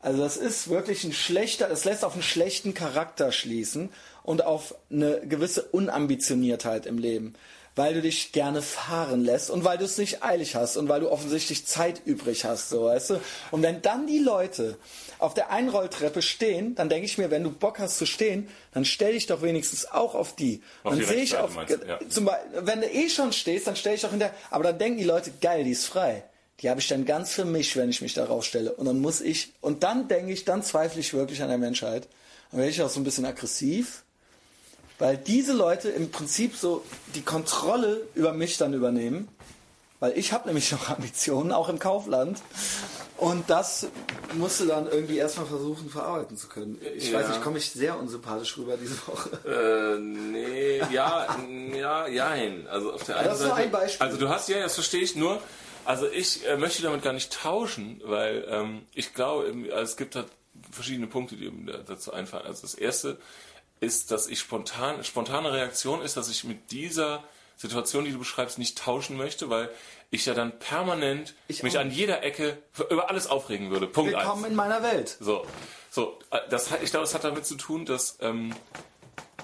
Also das ist wirklich ein schlechter, es lässt auf einen schlechten Charakter schließen und auf eine gewisse Unambitioniertheit im Leben, weil du dich gerne fahren lässt und weil du es nicht eilig hast und weil du offensichtlich Zeit übrig hast, so weißt du. Und wenn dann die Leute auf der Einrolltreppe stehen, dann denke ich mir, wenn du Bock hast zu stehen, dann stell dich doch wenigstens auch auf die. Auf dann sehe ich auf, meinst ja. zum Beispiel, wenn du eh schon stehst, dann stell ich doch in der, aber dann denken die Leute, geil, die ist frei. Die habe ich dann ganz für mich, wenn ich mich darauf stelle. Und dann muss ich, und dann denke ich, dann zweifle ich wirklich an der Menschheit. Dann werde ich auch so ein bisschen aggressiv, weil diese Leute im Prinzip so die Kontrolle über mich dann übernehmen. Weil ich habe nämlich noch Ambitionen, auch im Kaufland. Und das musst du dann irgendwie erstmal versuchen, verarbeiten zu können. Ich Ja. weiß nicht, komme ich sehr unsympathisch rüber diese Woche. Äh, nee, ja, ja, jein. Also auf der einen das ist nur Seite. ein Beispiel. Also du hast ja, das verstehe ich nur. Also ich äh, möchte damit gar nicht tauschen, weil ähm, ich glaube, also es gibt halt verschiedene Punkte, die mir da- dazu einfallen. Also das erste ist, dass ich spontan, spontane Reaktion ist, dass ich mit dieser Situation, die du beschreibst, nicht tauschen möchte, weil ich ja dann permanent Ich mich auch. an jeder Ecke über alles aufregen würde. Punkt eins. Willkommen in meiner Welt. So, so, das ich glaube, das hat damit zu tun, dass ähm,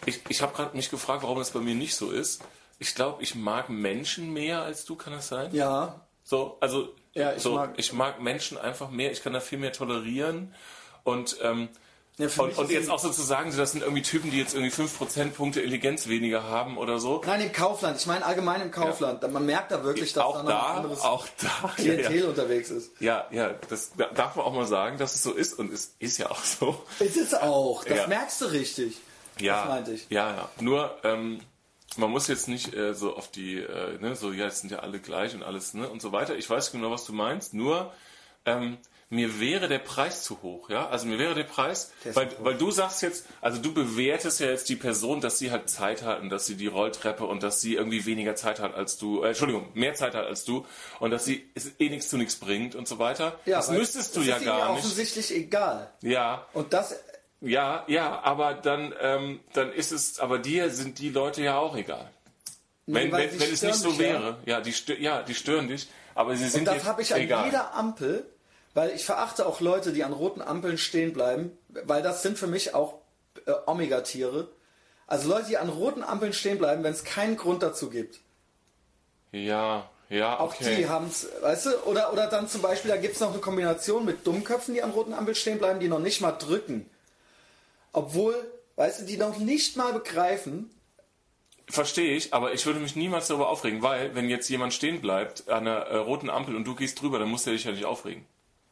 ich, ich habe gerade mich gefragt, warum das bei mir nicht so ist. Ich glaube, ich mag Menschen mehr als du, kann das sein? Ja, So, also Ja, ich so, mag- ich mag Menschen einfach mehr. Ich kann da viel mehr tolerieren und ähm, Ja, und, und ist jetzt auch so zu sagen, das sind irgendwie Typen, die jetzt irgendwie 5 Prozentpunkte Intelligenz weniger haben oder so. Nein, im Kaufland. Ich meine allgemein im Kaufland. Man merkt da wirklich, dass auch da noch ein anderes auch da. Ja, Klientel ja. unterwegs ist. ja, ja, das da- darf man auch mal sagen, dass es so ist und es ist ja auch so. Ist es auch. Das Ja. merkst du richtig. Ja, Das meinte ich. ja, ja. Nur, ähm, man muss jetzt nicht äh, so auf die, äh, ne, so, ja, jetzt sind ja alle gleich und alles, ne, und so weiter. Ich weiß genau, was du meinst, nur, ähm, mir wäre der Preis zu hoch, ja? Also mir wäre der Preis, Der weil, weil du sagst jetzt, also du bewertest ja jetzt die Person, dass sie halt Zeit hat und dass sie die Rolltreppe und dass sie irgendwie weniger Zeit hat als du, äh, Entschuldigung, mehr Zeit hat als du und dass sie es eh nichts zu nichts bringt und so weiter. das weil müsstest du es ja ist gar nicht. offensichtlich egal. Ja, Und das, ja, ja, aber dann, ähm, dann ist es, aber dir sind die Leute ja auch egal. Wenn, weil wenn, sie wenn es nicht so ja. wäre, ja, die, ja, die stören dich, aber sie sind und das habe ich an egal. jeder Ampel, weil ich verachte auch Leute, die an roten Ampeln stehen bleiben, weil das sind für mich auch äh, Omega-Tiere. Also Leute, die an roten Ampeln stehen bleiben, wenn es keinen Grund dazu gibt. Ja, ja, Auch okay. die haben es, weißt du, oder, oder dann zum Beispiel, da gibt es noch eine Kombination mit Dummköpfen, die an roten Ampeln stehen bleiben, die noch nicht mal drücken. Obwohl, weißt du, die noch nicht mal begreifen, Verstehe ich, aber ich würde mich niemals darüber aufregen, weil wenn jetzt jemand stehen bleibt an einer äh, roten Ampel und du gehst drüber, dann musst du dich ja nicht aufregen.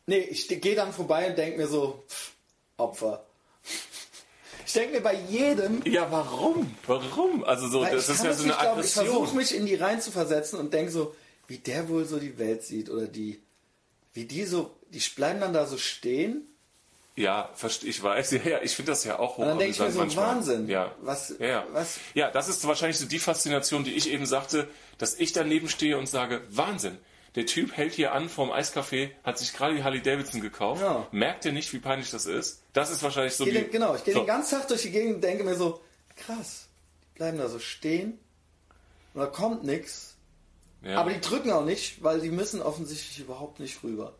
Nee, ich gehe dann vorbei und denke mir so, pff, Opfer. Ich denke mir bei jedem, Ja, warum? Warum? Also so, das ist ja so eine nicht glauben, ich versuche Aggression. mich in die rein zu versetzen und denke so, wie der wohl so die Welt sieht oder die, wie die so, die bleiben dann da so stehen Ja, ich weiß. Ja, ja, ich finde das ja auch und dann denke ich mir so, manchmal. Wahnsinn. Ja. Was, Ja, ja. was, ja, das ist wahrscheinlich so die Faszination, die ich eben sagte, dass ich daneben stehe und sage, Wahnsinn, der Typ hält hier an vorm Eiscafé, hat sich gerade die Harley Davidson gekauft, Ja. merkt er nicht, wie peinlich das ist. Das ist wahrscheinlich so Ich den, genau, ich gehe so. den ganzen Tag durch die Gegend und denke mir so, krass, die bleiben da so stehen und da kommt nichts. ja. Aber die drücken auch nicht, weil die müssen offensichtlich überhaupt nicht rüber.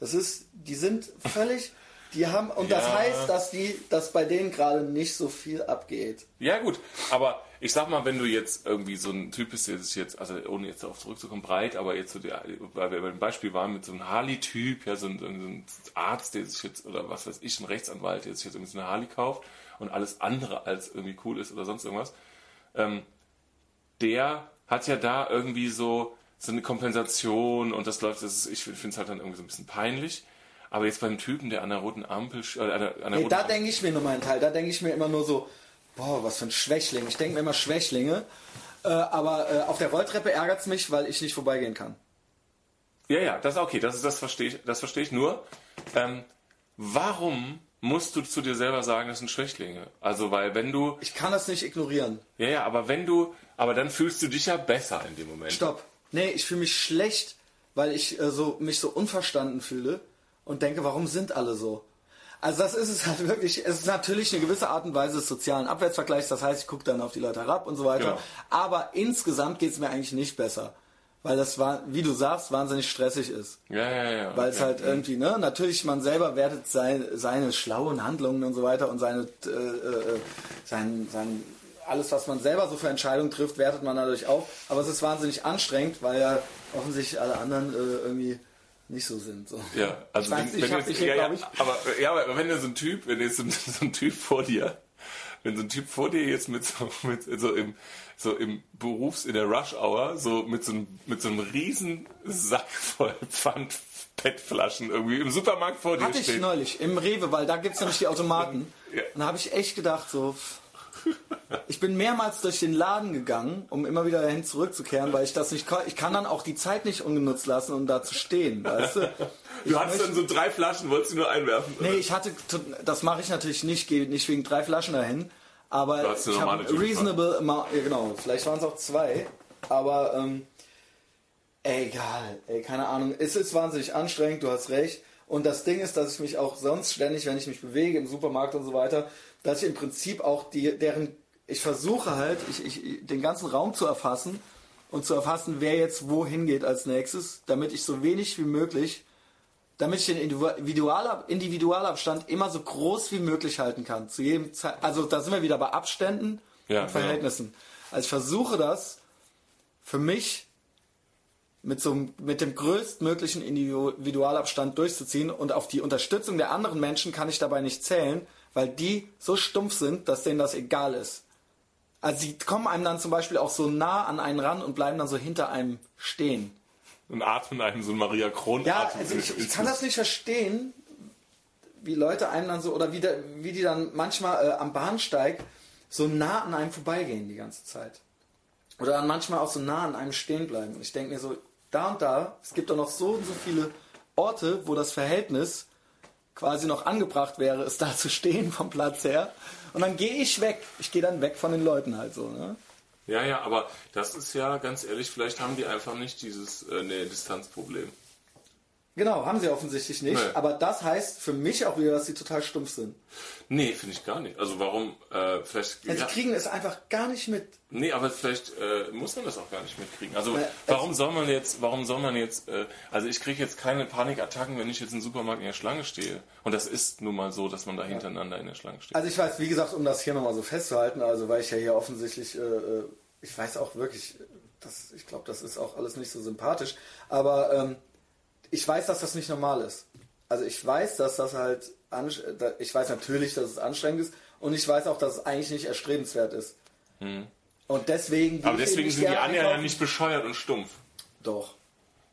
Das ist, die sind völlig, die haben, und das Ja. heißt, dass die, dass bei denen gerade nicht so viel abgeht. Ja, gut, aber ich sag mal, wenn du jetzt irgendwie so ein Typ bist, der sich jetzt, also ohne jetzt darauf zurückzukommen, breit, aber jetzt so der, weil wir beim Beispiel waren mit so einem Harley-Typ, ja, so ein, so ein Arzt, der sich jetzt, oder was weiß ich, ein Rechtsanwalt, der sich jetzt irgendwie so eine Harley kauft und alles andere als irgendwie cool ist oder sonst irgendwas, ähm, der hat ja da irgendwie so, so eine Kompensation und das läuft, das ist, ich finde es halt dann irgendwie so ein bisschen peinlich. Aber jetzt beim Typen, der an der roten Ampel, äh, an der, an der Nee, roten da denke ich mir nur meinen Teil. Da denke ich mir immer nur so, boah, was für ein Schwächling. Ich denke mir immer Schwächlinge. Äh, aber äh, auf der Rolltreppe ärgert es mich, weil ich nicht vorbeigehen kann. Ja, ja, das ist okay, das, das verstehe ich, das verstehe ich nur. Ähm, warum musst du zu dir selber sagen, das sind Schwächlinge? Also, weil wenn du, Ich kann das nicht ignorieren. ja, ja, aber wenn du, aber dann fühlst du dich ja besser in dem Moment. Stopp. Nee, ich fühle mich schlecht, weil ich äh, so, mich so unverstanden fühle und denke, warum sind alle so? Also das ist es halt wirklich, es ist natürlich eine gewisse Art und Weise des sozialen Abwärtsvergleichs, das heißt, ich gucke dann auf die Leute herab und so weiter. Genau. Aber insgesamt geht es mir eigentlich nicht besser. weil das war, wie du sagst, wahnsinnig stressig ist. Ja, ja, ja. Weil es okay. halt irgendwie, ne, natürlich man selber wertet sein, seine schlauen Handlungen und so weiter und seine, äh, äh, sein, sein, alles, was man selber so für Entscheidungen trifft, wertet man dadurch auf. Aber es ist wahnsinnig anstrengend, weil ja offensichtlich alle anderen äh, irgendwie nicht so sind. So. Ja, also Ich weiß, wenn, ich wenn hab jetzt, dich hier, ja, ja, glaub ich- aber ja, aber wenn so ein Typ, wenn jetzt so ein, so ein Typ vor dir, wenn so ein Typ vor dir jetzt mit so mit so im so im Berufs in der Rush Hour so mit so einem mit so einem riesen Sack voll Pfand PET-Flaschen irgendwie im Supermarkt vor dir Hatte ich steht. neulich im Rewe, weil da gibt es nämlich die Automaten. Ja. Und da habe ich echt gedacht, so. Ich bin mehrmals durch den Laden gegangen, um immer wieder dahin zurückzukehren, weil ich das nicht kann. Ich kann dann auch die Zeit nicht ungenutzt lassen, um da zu stehen, weißt du? Ich Du hattest möchte- dann so drei Flaschen, wolltest du nur einwerfen? Nee, ich hatte, das mache ich natürlich nicht, gehe nicht wegen drei Flaschen dahin, aber Du hast eine ich habe reasonable amount, ja genau, vielleicht waren es auch zwei, aber ähm, egal, ey, keine Ahnung, es ist wahnsinnig anstrengend, du hast recht. Und das Ding ist, dass ich mich auch sonst ständig, wenn ich mich bewege im Supermarkt und so weiter, dass ich im Prinzip auch die, deren, ich versuche halt, ich, ich, den ganzen Raum zu erfassen und zu erfassen, wer jetzt wohin geht als nächstes, damit ich so wenig wie möglich damit ich den Individualab Individualabstand immer so groß wie möglich halten kann. Zu jedem Zeit, also da sind wir wieder bei Abständen Ja, und Verhältnissen. Also ich versuche das für mich mit so mit dem größtmöglichen Individualabstand durchzuziehen und auf die Unterstützung der anderen Menschen kann ich dabei nicht zählen, weil die so stumpf sind, dass denen das egal ist. Also sie kommen einem dann zum Beispiel auch so nah an einen ran und bleiben dann so hinter einem stehen. Und atmen einen so Maria Kron Ja, also ich, ich kann das nicht verstehen, wie Leute einem dann so, oder wie, der, wie die dann manchmal äh, am Bahnsteig so nah an einem vorbeigehen die ganze Zeit. Oder dann manchmal auch so nah an einem stehen bleiben. Und ich denke mir so, da und da, es gibt doch noch so und so viele Orte, wo das Verhältnis quasi noch angebracht wäre, es da zu stehen vom Platz her. Und dann gehe ich weg. Ich gehe dann weg von den Leuten halt so. Ne? Ja, ja, aber das ist ja ganz ehrlich, vielleicht haben die einfach nicht dieses äh, nee, Distanzproblem. Genau, haben sie offensichtlich nicht. Nee. Aber das heißt für mich auch wieder, dass sie total stumpf sind. Nee, finde ich gar nicht. Also warum, äh, vielleicht. Ja, ja, Sie kriegen es einfach gar nicht mit. nee, aber vielleicht äh, muss man das auch gar nicht mitkriegen. Also Äh, warum soll man jetzt, warum soll man jetzt, äh, also ich kriege jetzt keine Panikattacken, wenn ich jetzt im Supermarkt in der Schlange stehe. Und das ist nun mal so, dass man da hintereinander in der Schlange steht. Also ich weiß, wie gesagt, um das hier nochmal so festzuhalten, also weil ich ja hier offensichtlich, äh, äh, ich weiß auch wirklich, das, ich glaube, das ist auch alles nicht so sympathisch, aber ähm, ich weiß, dass das nicht normal ist. Also ich weiß, dass das halt, ich weiß natürlich, dass es anstrengend ist und ich weiß auch, dass es eigentlich nicht erstrebenswert ist. Und deswegen. Hm. aber deswegen sind die anderen ja nicht bescheuert und stumpf. Doch.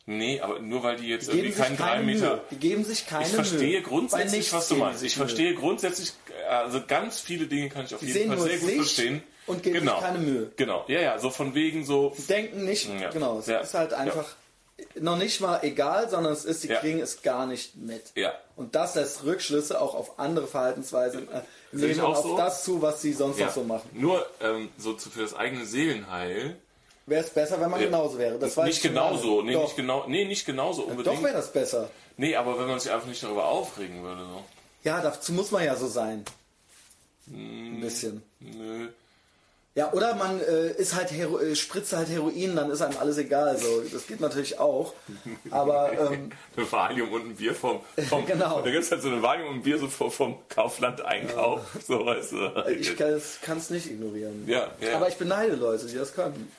Nee, aber nur weil die jetzt Die irgendwie sich keinen drei keine Meter. Mühe. Die geben sich keine Ich verstehe Mühe. Grundsätzlich, was du meinst. Ich sich Mühe. verstehe grundsätzlich, also ganz viele Dinge kann ich auf Die jeden Fall sehr gut sich verstehen. und geben sich genau. keine Mühe. Genau, ja, ja, so von wegen so. Die denken nicht, Ja. genau, es Ja. ist halt Ja. Noch nicht mal egal, sondern es ist, die Ja. kriegen es gar nicht mit. Ja. Und das lässt Rückschlüsse auch auf andere Verhaltensweisen äh, nehmen auf so. das zu, was sie sonst Ja. noch so machen. Nur ähm, so zu, für das eigene Seelenheil. Wäre es besser, wenn man Ja. genauso wäre. Das weiß nicht genauso, nee, Doch, nicht genau, nee, nicht genauso doch unbedingt. wäre das besser. nee, aber wenn man sich einfach nicht darüber aufregen würde, so. Ja, dazu muss man ja so sein. Hm. Ein bisschen. Nö. Ja, oder man äh, ist halt Hero äh, spritzt halt Heroin, dann ist einem alles egal. So, das geht natürlich auch. Aber ähm, Eine Valium und ein Bier vom, vom Genau. Da gibt es halt so eine Valium und ein Bier so vom, vom Kaufland-Einkauf. So, weißt du. ich kann es nicht ignorieren. Ja, ja. Aber ich beneide Leute, die das können.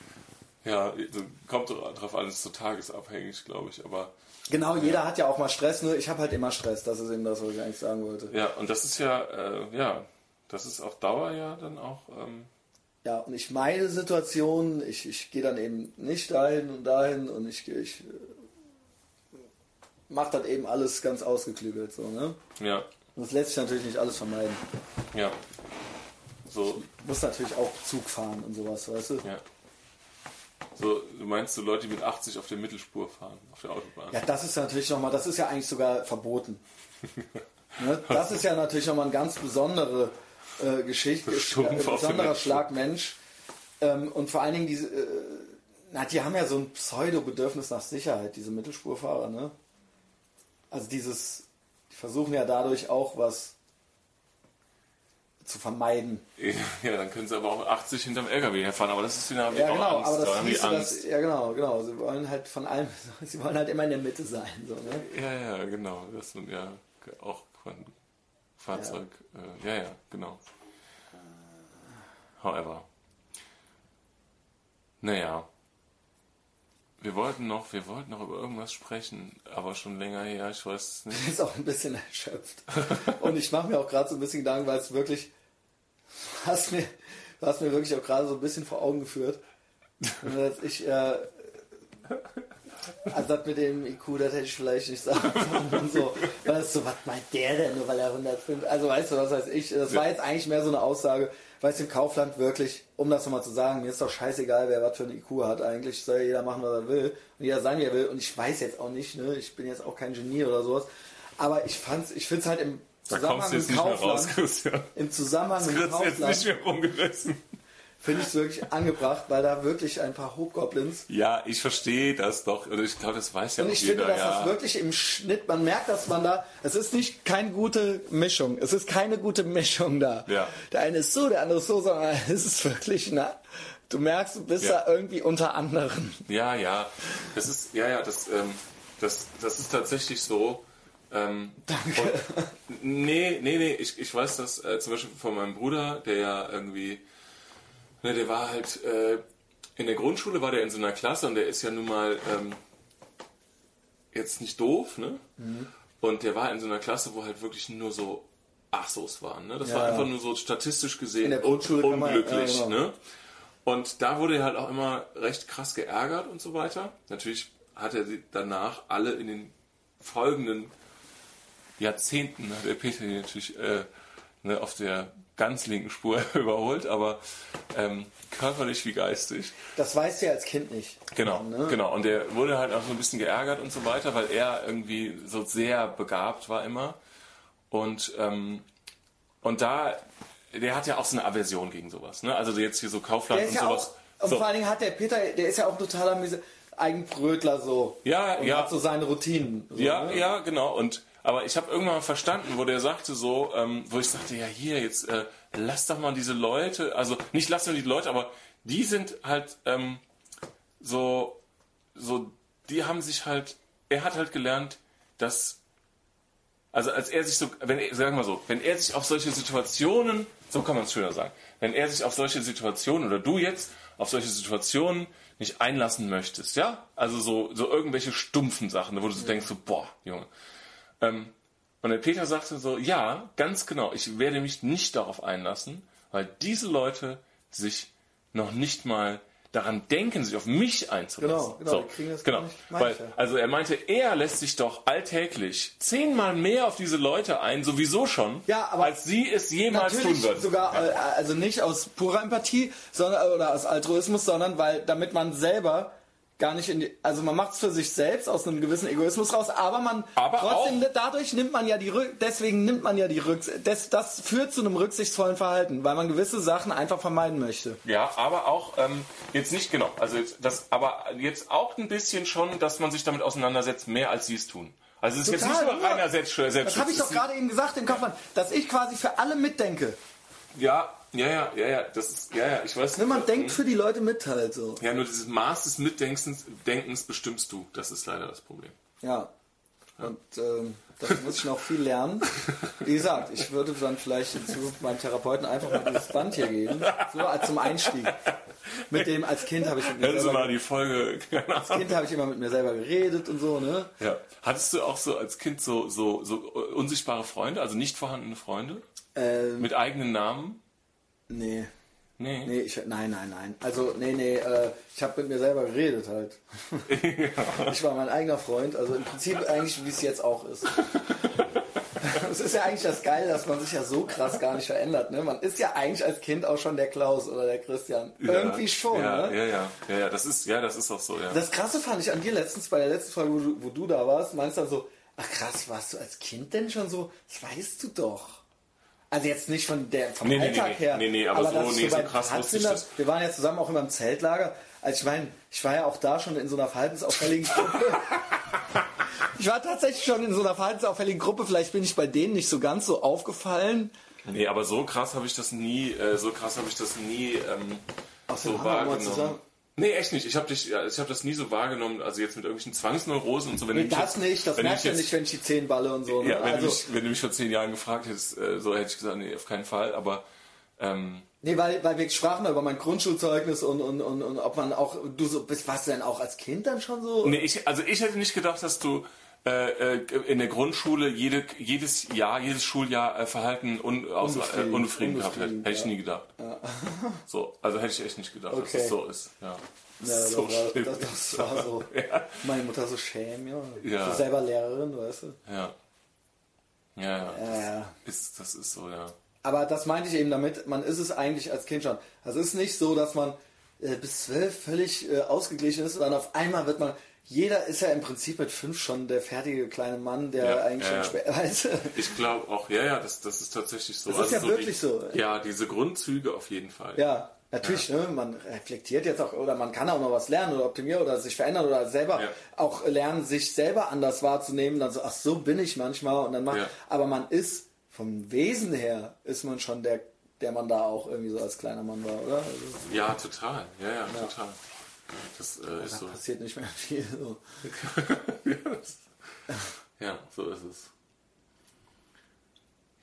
Ja, so kommt drauf an, ist so tagesabhängig, glaube ich. Aber Genau, jeder hat ja auch mal Stress, nur ich habe halt immer Stress. Das ist eben das, was ich eigentlich sagen wollte. ja, und das ist ja, äh, ja, das ist auf Dauer ja dann auch. Ähm, Ja, und ich meide Situationen, ich, ich gehe dann eben nicht dahin und dahin und ich, ich mache das eben alles ganz ausgeklügelt. So, ne? ja, Und das lässt sich natürlich nicht alles vermeiden. ja. So, Muss natürlich auch Zug fahren und sowas, weißt du? ja. So, du meinst so Leute, die mit 80 auf der Mittelspur fahren, auf der Autobahn? Ja, das ist natürlich nochmal, das ist ja eigentlich sogar verboten. ne? Das ist ja natürlich nochmal eine ganz besondere äh, Geschichte, Stumpf besonderer. Schlagmensch. Ähm, und vor allen Dingen diese, äh, na, die haben ja so ein Pseudo-Bedürfnis nach Sicherheit, diese Mittelspurfahrer, ne? Also dieses, die versuchen ja dadurch auch was zu vermeiden. Ja, dann können sie aber auch 80 hinterm LKW herfahren, aber das ist wieder Ja, genau, Angst. aber da das die siehst du, Angst. das, ja genau, genau. Sie wollen halt von allem, sie wollen halt immer in der Mitte sein. So, ne? Ja, ja, genau. Das sind ja auch Fahrzeug. Ja, ja, ja genau. However. Naja. Wir wollten noch, wir wollten noch über irgendwas sprechen, aber schon länger her, ich weiß es nicht. ist auch ein bisschen erschöpft. Und ich mache mir auch gerade so ein bisschen Gedanken, weil es wirklich, du hast mir, du hast mir wirklich auch gerade so ein bisschen vor Augen geführt. Dass ich, äh, also das mit dem IQ, das hätte ich vielleicht nicht sagen sollen so. Weil so, was meint der denn, nur weil er 105, also weißt du, was weiß ich, das war jetzt eigentlich mehr so eine Aussage, weil es im Kaufland wirklich, um das nochmal zu sagen, mir ist doch scheißegal, wer was für ein IQ hat eigentlich, soll jeder machen, was er will und jeder sein, wie er will und ich weiß jetzt auch nicht, ne, ich bin jetzt auch kein Genie oder sowas, aber ich fand's, ich find's halt im Da kommst Zusammenhang du jetzt mit nicht mehr raus, Kaufland, Christian. im Zusammenhang mit kriegst jetzt nicht Kaufland mehr rumgerissen. Finde ich es wirklich angebracht, weil da wirklich ein paar Hobgoblins Ja, ich verstehe das doch. Oder ich glaube, das weiß ja Und auch ich jeder. finde, dass ja. das wirklich im Schnitt, man merkt, dass man da, es ist nicht keine gute Mischung. Es ist keine gute Mischung da. Ja. Der eine ist so, der andere ist so, sondern es ist wirklich, na, du merkst, du bist Ja. da irgendwie unter anderen. Ja, ja. Das ist, ja, ja, das, ähm, das, das ist tatsächlich so. Ähm, Danke. Und, nee, nee, nee, ich, ich weiß das äh, zum Beispiel von meinem Bruder, der ja irgendwie, ne, der war halt, äh, in der Grundschule war der in so einer Klasse und der ist ja nun mal ähm, jetzt nicht doof, ne? Und der war in so einer Klasse, wo halt wirklich nur so Achsos waren, ne? Das Ja, war einfach nur so statistisch gesehen kann man- unglücklich, ja, genau. ne? Und da wurde er halt auch immer recht krass geärgert und so weiter. Natürlich hat er danach alle in den folgenden Jahrzehnten, hat der Peter natürlich äh, ne, auf der ganz linken Spur überholt, aber ähm, körperlich wie geistig. Das weißt du ja als Kind nicht. Genau, Ne? genau. Und der wurde halt auch so ein bisschen geärgert und so weiter, weil er irgendwie so sehr begabt war immer. Und, ähm, und da, der hat ja auch so eine Aversion gegen sowas. Ne? Also jetzt hier so Kaufland und ja sowas. auch, und so. vor allen Dingen hat der Peter, der ist ja auch totaler Eigenbrötler so. Ja, und ja. hat so seine Routinen. So, Ja, ne? ja, genau. Und aber ich habe irgendwann mal verstanden, wo der sagte so, ähm, wo ich sagte, ja hier jetzt äh, lass doch mal diese Leute, also nicht lass nur die Leute, aber die sind halt ähm, so, so, die haben sich halt, er hat halt gelernt, dass, also als er sich so, wenn er, sagen wir so, wenn er sich auf solche Situationen, so kann man es schöner sagen, wenn er sich auf solche Situationen oder du jetzt auf solche Situationen nicht einlassen möchtest, ja, also so, so irgendwelche stumpfen Sachen, wo du so denkst, so, boah, Junge. Ähm, und der Peter sagte so, ja, ganz genau, ich werde mich nicht darauf einlassen, weil diese Leute sich noch nicht mal daran denken, sich auf mich einzulassen. Genau, genau, so, kriegen das genau. Weil, also er meinte, er lässt sich doch alltäglich zehnmal mehr auf diese Leute ein, sowieso schon, Ja, aber als sie es jemals tun würden. sogar, äh, also nicht aus purer Empathie sondern, oder aus Altruismus, sondern weil damit man selber gar nicht in die, also man macht es für sich selbst aus einem gewissen Egoismus raus, aber man Aber trotzdem auch- dadurch nimmt man ja die Rück, deswegen nimmt man ja die Rücksicht, das, das führt zu einem rücksichtsvollen Verhalten, weil man gewisse Sachen einfach vermeiden möchte. Ja, aber auch ähm, jetzt nicht genau. Also jetzt, das, aber jetzt auch ein bisschen schon, dass man sich damit auseinandersetzt, mehr als sie es tun. Also es ist jetzt Total, nicht nur reiner Selbstschutz. Das habe ich doch gerade eben gesagt im Kaufmann, dass ich quasi für alle mitdenke. Ja, ja, ja, ja, ja. Das ist, ja, ja. Ich weiß. Wenn man denkt für die Leute mit halt so. Ja, nur dieses Maß des Mitdenkens Denkens bestimmst du. Das ist leider das Problem. Ja. Und ähm, da muss ich noch viel lernen. Wie gesagt, ich würde dann vielleicht in Zukunft meinem Therapeuten einfach mal dieses Band hier geben. So als zum Einstieg. Mit dem, als Kind habe ich mit mir Hören Sie selber, mal die Folge. Als. Kind habe ich immer mit mir selber geredet und so, ne? Ja. Hattest du auch so als Kind so, so, so unsichtbare Freunde, also nicht vorhandene Freunde? Ähm, Mit eigenen Namen? Nee. Nee. Nee, ich, nein, nein, nein. Also, nee, nee, äh, ich habe mit mir selber geredet halt. Ich war mein eigener Freund, also im Prinzip eigentlich, wie es jetzt auch ist. Es ist ja eigentlich das Geile, dass man sich ja so krass gar nicht verändert. Ne? Man ist ja eigentlich als Kind auch schon der Klaus oder der Christian. Irgendwie schon. Ja, ne? ja, ja, ja, ja, das ist, ja, das ist auch so, ja. Das Krasse fand ich an dir letztens bei der letzten Folge, wo du, wo du da warst, meinst du dann so, ach krass, warst du als Kind denn schon so? Das weißt du doch. Also jetzt nicht von der, vom Nee, nee, Alltag nee, her. nee, nee, aber so- dass nee, so krass wusste ich das. Wir waren ja zusammen auch immer im Zeltlager. Also ich meine, ich war ja auch da schon in so einer verhaltensauffälligen Gruppe. Ich war tatsächlich schon in so einer verhaltensauffälligen Gruppe. Vielleicht bin ich bei denen nicht so ganz so aufgefallen. Nee, aber so krass habe ich das nie, äh, so krass habe ich das nie ähm, so wahrgenommen. Nee, echt nicht. Ich habe dich, ja, ich habe das nie so wahrgenommen. Also jetzt mit irgendwelchen Zwangsneurosen und so. Wenn Nee, das jetzt, nicht, das merkst du nicht, wenn ich die Zehen balle und so. Ne? Ja, wenn, also, du mich, wenn du mich vor zehn Jahren gefragt hättest, äh, so hätte ich gesagt, nee, auf keinen Fall. Aber ähm, nee, weil, weil wir sprachen über mein Grundschulzeugnis und, und, und, und ob man auch, du so bist, warst du denn auch als Kind dann schon so? nee, ich, also ich hätte nicht gedacht, dass du in der Grundschule jede, jedes Jahr, jedes Schuljahr äh, Verhalten un, aus, äh, Unbefriedigend, unbefriedigend gehabt hätte. unbefriedigend, Hätte ich ja. nie gedacht. So, also hätte ich echt nicht gedacht, dass Okay. es so ist. Ja. Ja, so das, war, schlimm. das, das war so. Ja. Meine Mutter so schäm, ja. Ja. So selber Lehrerin, weißt du? Ja. Ja, ja. Ja, ja. Das, ist, das ist so, ja. Aber das meinte ich eben damit, man ist es eigentlich als Kind schon. Also es ist nicht so, dass man äh, bis zwölf völlig äh, ausgeglichen ist und dann auf einmal wird man. Jeder ist ja im Prinzip mit fünf schon der fertige kleine Mann, der Ja, eigentlich ja, ja. schon. Weißt du? Ich glaube auch, ja, ja, das, das ist tatsächlich so. Das ist ja die, wirklich so. Ja, diese Grundzüge auf jeden Fall. Ja, natürlich, Ne, man reflektiert jetzt auch, oder man kann auch noch was lernen oder optimieren oder sich verändern oder selber Ja. auch lernen, sich selber anders wahrzunehmen. Dann so, ach so bin ich manchmal und dann macht. Ja. Aber man ist vom Wesen her ist man schon der, der man da auch irgendwie so als kleiner Mann war, oder? Also, Ja, total. Ja, ja, total. Das äh, ist so. passiert nicht mehr viel. So. ja, so ist es.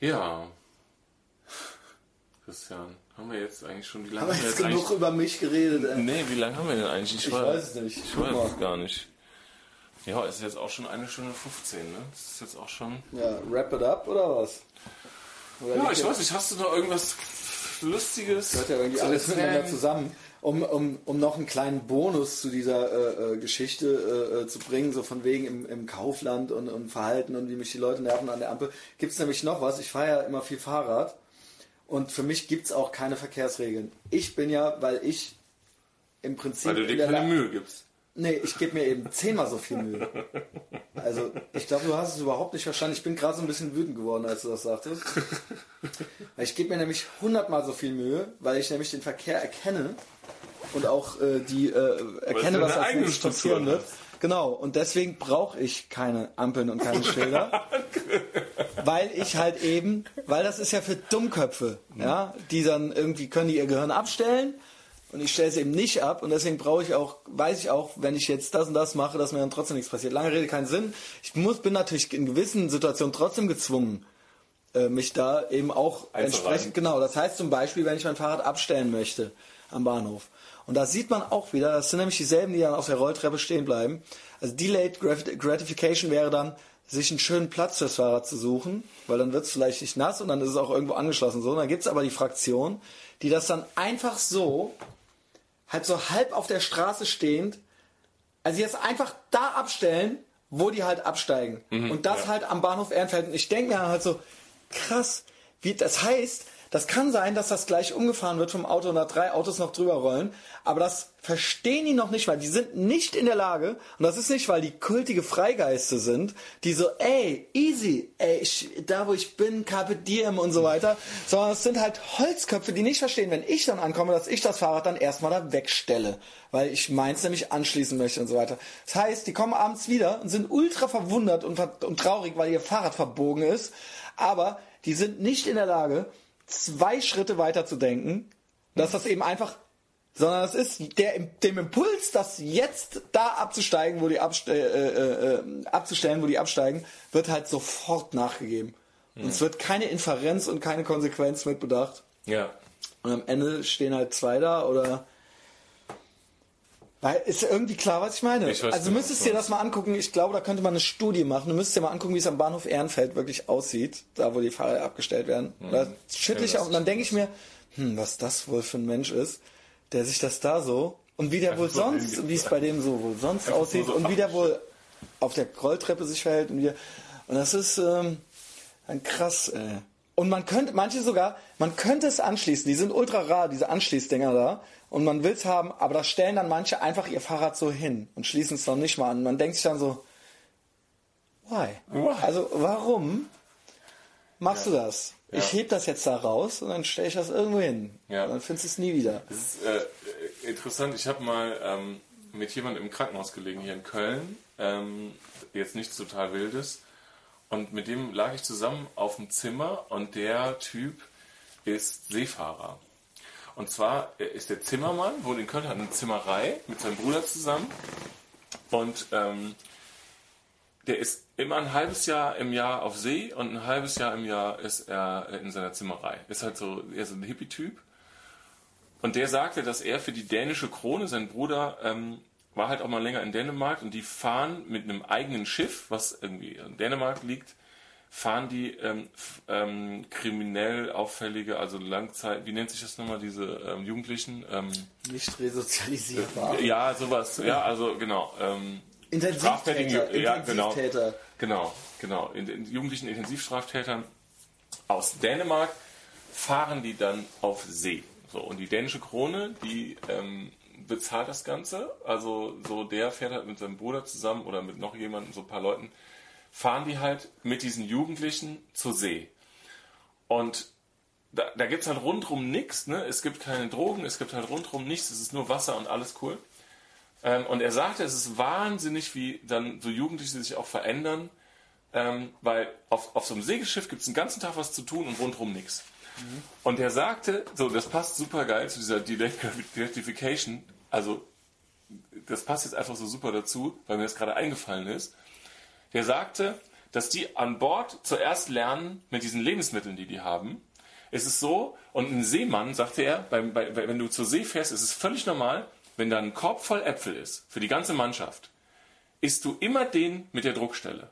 Ja. Christian, haben wir jetzt eigentlich schon, wie lange haben wir jetzt jetzt genug über mich geredet. Ey. Nee, wie lange haben wir denn eigentlich? Ich weiß es nicht. Ich Guck weiß mal. es gar nicht. Ja, es ist jetzt auch schon eine Stunde 15, ne? Das ist jetzt auch schon. Ja, wrap it up oder was? Oder Ja, ich weiß nicht, hast du noch irgendwas Lustiges? gehört ja irgendwie alles miteinander zusammen. Um, um, um noch einen kleinen Bonus zu dieser äh, äh, Geschichte äh, äh, zu bringen, so von wegen im, im Kaufland und, und Verhalten und wie mich die Leute nerven an der Ampel, gibt es nämlich noch was. Ich fahre ja immer viel Fahrrad und für mich gibt es auch keine Verkehrsregeln. Ich bin ja, weil ich im Prinzip. Weil du dir keine La- Mühe gibst. Nee, ich gebe mir eben zehnmal so viel Mühe. Also, ich glaube, du hast es überhaupt nicht verstanden. Ich bin gerade so ein bisschen wütend geworden, als du das sagtest. Ich gebe mir nämlich hundertmal so viel Mühe, weil ich nämlich den Verkehr erkenne und auch äh, die äh, erkenne, was als nächstes passieren wird. Genau, und deswegen brauche ich keine Ampeln und keine Schilder. weil ich halt eben, weil das ist ja für Dummköpfe, ja, die dann irgendwie können die ihr Gehirn abstellen und ich stelle es eben nicht ab und deswegen brauche ich auch, weiß ich auch, wenn ich jetzt das und das mache, dass mir dann trotzdem nichts passiert. Lange Rede, keinen Sinn. Ich muss, bin natürlich in gewissen Situationen trotzdem gezwungen, äh, mich da eben auch entsprechend, genau. Das heißt zum Beispiel, wenn ich mein Fahrrad abstellen möchte am Bahnhof. Und da sieht man auch wieder, das sind nämlich dieselben, die dann auf der Rolltreppe stehen bleiben. Also Delayed Grat- Gratification wäre dann, sich einen schönen Platz fürs Fahrrad zu suchen, weil dann wird es vielleicht nicht nass und dann ist es auch irgendwo angeschlossen. So, und dann gibt es aber die Fraktion, die das dann einfach so, halt so halb auf der Straße stehend, also jetzt einfach da abstellen, wo die halt absteigen. und das ja. halt am Bahnhof Ehrenfeld. Und ich denke mir halt so, krass, wie das heißt, das kann sein, dass das gleich umgefahren wird vom Auto und da drei Autos noch drüber rollen, aber das verstehen die noch nicht, weil die sind nicht in der Lage, und das ist nicht, weil die kultige Freigeiste sind, die so, ey, easy, ey, ich, da wo ich bin, carpe diem und so weiter, sondern es sind halt Holzköpfe, die nicht verstehen, wenn ich dann ankomme, dass ich das Fahrrad dann erstmal da wegstelle, weil ich meins nämlich anschließen möchte und so weiter. Das heißt, die kommen abends wieder und sind ultra verwundert und, und traurig, weil ihr Fahrrad verbogen ist, aber die sind nicht in der Lage, zwei Schritte weiter zu denken, dass das eben einfach, sondern es ist der, dem Impuls, das jetzt da abzusteigen, wo die abste äh, äh, äh, abzustellen, wo die absteigen, wird halt sofort nachgegeben. Und es wird keine Inferenz und keine Konsequenz mit bedacht. Ja. Und am Ende stehen halt zwei da oder. Ist irgendwie klar, was ich meine? Ich also du genau, müsstest dir das mal angucken. Ich glaube, da könnte man eine Studie machen. Du müsstest dir mal angucken, wie es am Bahnhof Ehrenfeld wirklich aussieht, da wo die Fahrräder abgestellt werden. Da schüttle ich Ja, auch und dann denke ich mir, hm, was das wohl für ein Mensch ist, der sich das da so und wie der wohl so sonst, wie es bei dem so wohl sonst Einfach aussieht so und wie der wohl auf der Rolltreppe sich verhält und wie und das ist ähm, ein krass, ey. Und man könnte, manche sogar, man könnte es anschließen. Die sind ultra rar, diese Anschließdinger da. Und man will es haben, aber da stellen dann manche einfach ihr Fahrrad so hin und schließen es noch nicht mal an. Man denkt sich dann so, why? Why? Also warum machst Ja. du das? Ja. Ich heb das jetzt da raus und dann stelle ich das irgendwo hin. Ja. Und dann findest du es nie wieder. Das ist äh, interessant. Ich habe mal ähm, mit jemandem im Krankenhaus gelegen hier in Köln. Ähm, jetzt nichts total Wildes. Und mit dem lag ich zusammen auf dem Zimmer und der Typ ist Seefahrer. Und zwar ist der Zimmermann, wohnt in Köln, hat eine Zimmerei mit seinem Bruder zusammen und ähm, der ist immer ein halbes Jahr im Jahr auf See und ein halbes Jahr im Jahr ist er in seiner Zimmerei. Ist halt so, er ist ein Hippie-Typ. Und der sagte, dass er für die dänische Krone, sein Bruder, ähm, war halt auch mal länger in Dänemark und die fahren mit einem eigenen Schiff, was irgendwie in Dänemark liegt, fahren die ähm, ähm, kriminell auffällige, also Langzeit, wie nennt sich das nochmal, diese ähm, Jugendlichen? Ähm, Nicht resozialisierbar. Äh, ja, sowas, ja, also genau. Ähm, Intensivtäter. ja, genau. Genau, genau. In, in jugendlichen Intensivstraftätern aus Dänemark fahren die dann auf See. So, und die dänische Krone, die ähm, bezahlt das Ganze. Also so der fährt halt mit seinem Bruder zusammen oder mit noch jemandem, so ein paar Leuten, fahren die halt mit diesen Jugendlichen zur See. Und da, da gibt es halt rundrum nichts, ne? Es gibt keine Drogen, es gibt halt rundrum nichts, es ist nur Wasser und alles cool. Ähm, und er sagte, es ist wahnsinnig, wie dann so Jugendliche sich auch verändern, ähm, weil auf, auf so einem Segelschiff gibt es den ganzen Tag was zu tun und rundrum nichts. Mhm. Und er sagte, so, das passt super geil zu dieser Delayed Gratification, also das passt jetzt einfach so super dazu, weil mir das gerade eingefallen ist. Der sagte, dass die an Bord zuerst lernen mit diesen Lebensmitteln, die die haben. Es ist so, und ein Seemann, sagte er, bei, bei, wenn du zur See fährst, ist es völlig normal, wenn da ein Korb voll Äpfel ist, für die ganze Mannschaft, isst du immer den mit der Druckstelle.